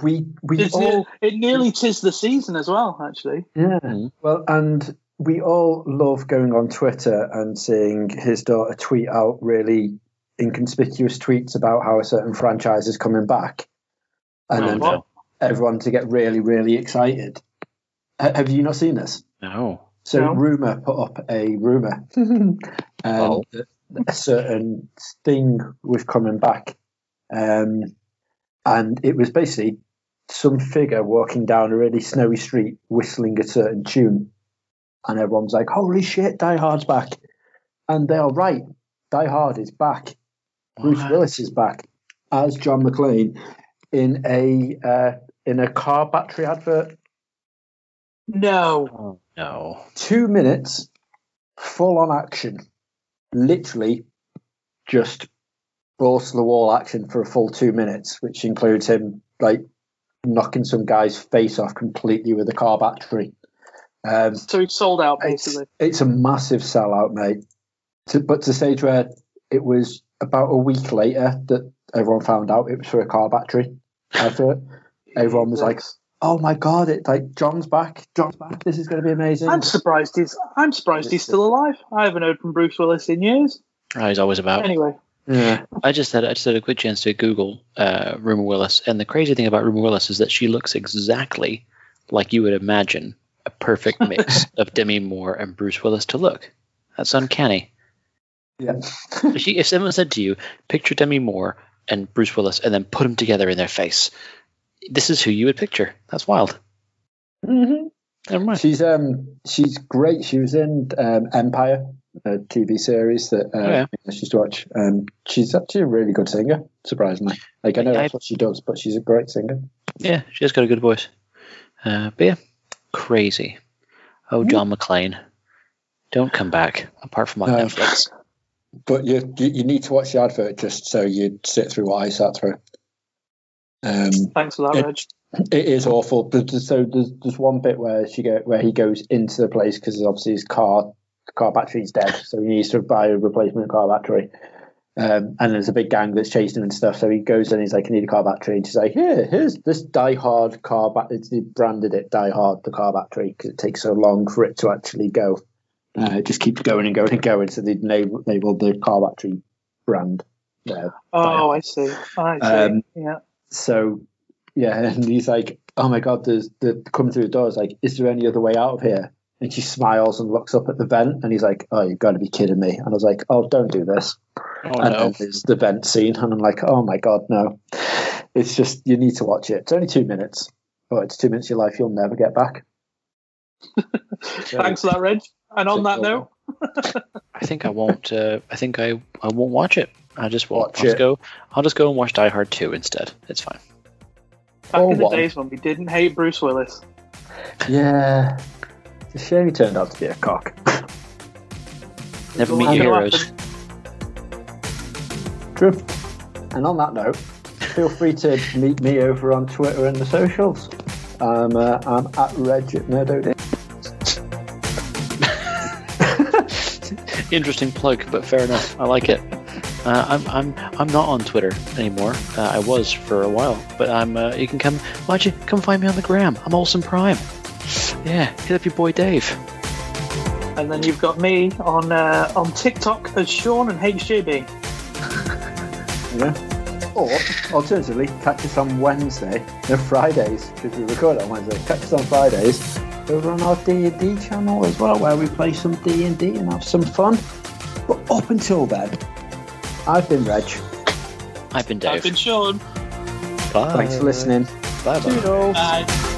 We we It's all ne- it nearly tis the season as well, actually. yeah. Mhm. Well, and we all love going on Twitter and seeing his daughter tweet out really inconspicuous tweets about how a certain franchise is coming back, and Oh, then no. everyone to get really really excited. Ha- Have you not seen this? No. So No. Rumer put up a rumor, um, Oh. a certain thing was coming back, um, and it was basically some figure walking down a really snowy street whistling a certain tune, and everyone's like, "Holy shit, Die Hard's back!" And they are right. Die Hard is back. Bruce What? Willis is back as John McClane in a uh, in a car battery advert. No. Oh, no. two minutes, full on action, literally just balls to the wall action for a full two minutes, which includes him like knocking some guy's face off completely with a car battery. Um, So it's sold out, basically. it's a massive sellout, mate. To, but to the stage where it was about a week later that everyone found out it was for a car battery advert. Everyone was like, "Oh my god! It like John's back. John's back. This is going to be amazing." I'm surprised he's. I'm surprised he's still alive. I haven't heard from Bruce Willis in years. Oh, he's always about. Anyway, yeah. I just had I just had a quick chance to Google uh, Rumer Willis, and the crazy thing about Rumer Willis is that she looks exactly like you would imagine a perfect mix of Demi Moore and Bruce Willis to look. That's uncanny. Yeah. If, she, if someone said to you, picture Demi Moore and Bruce Willis, and then put them together in their face, this is who you would picture. That's wild. hmm Never mind. She's um she's great. She was in um, Empire, a TV series that uh, Oh, yeah. I used to watch. Um, she's actually a really good singer, surprisingly. Like I know I- that's what she does, but she's a great singer. Yeah, she has got a good voice. Uh, but yeah, crazy. Oh, John McClane, don't come back. Apart from on No. Netflix. But you, you you need to watch the advert just so you sit through what I sat through. Um, thanks for that, It- Reg. It is awful. But so there's there's one bit where she go where he goes into the place because obviously his car car battery's dead, so he needs to buy a replacement car battery. Um, and there's a big gang that's chasing him and stuff. So he goes in, he's like, "I need a car battery." And she's like, "Here, here's this Die Hard car battery." They branded it Die Hard the car battery because it takes so long for it to actually go. Uh, it just keeps going and going and going. So they labeled, labeled the car battery brand. Uh, Oh, I see. I see. Um, yeah. so yeah, and he's like, "Oh my god, there's the coming through the door." Is like, "Is there any other way out of here?" And she smiles and looks up at the vent, and he's like, "Oh, you've got to be kidding me!" And I was like, "Oh, don't do this." Oh and no. then there's the vent scene, and I'm like, oh my god, no! It's just you need to watch it. It's only two minutes, but it's two minutes of your life you'll never get back. Thanks for that, Reg. And on that note, I think I won't. Uh, I think I, I won't watch it. I just won't. Watch I'll just it. go. I'll just go and watch Die Hard two instead. It's fine. back Oh, in the what? days when we didn't hate Bruce Willis. Yeah, it's a shame he turned out to be a cock. Never meet your heroes. True. And on that note, feel free to meet me over on Twitter and the socials. I'm, uh, I'm at Reg at NerdOD. Interesting plug, but fair enough. I like it. Uh, I'm I'm I'm not on Twitter anymore. Uh, I was for a while, but I'm. Uh, you can come. Why don't you come find me on the gram? I'm Olson Prime. Yeah, hit up your boy Dave. And then you've got me on uh, on TikTok as Sean and HJB. Yeah. Or alternatively, catch us on Wednesday, no Fridays, because we record on Wednesday. Catch us on Fridays over on our D and D channel as well, where we play some D and D and have some fun. But up until then, I've been Reg. I've been Dave. I've been Sean. Bye. Thanks for listening. Bye bye. Toodles. Bye.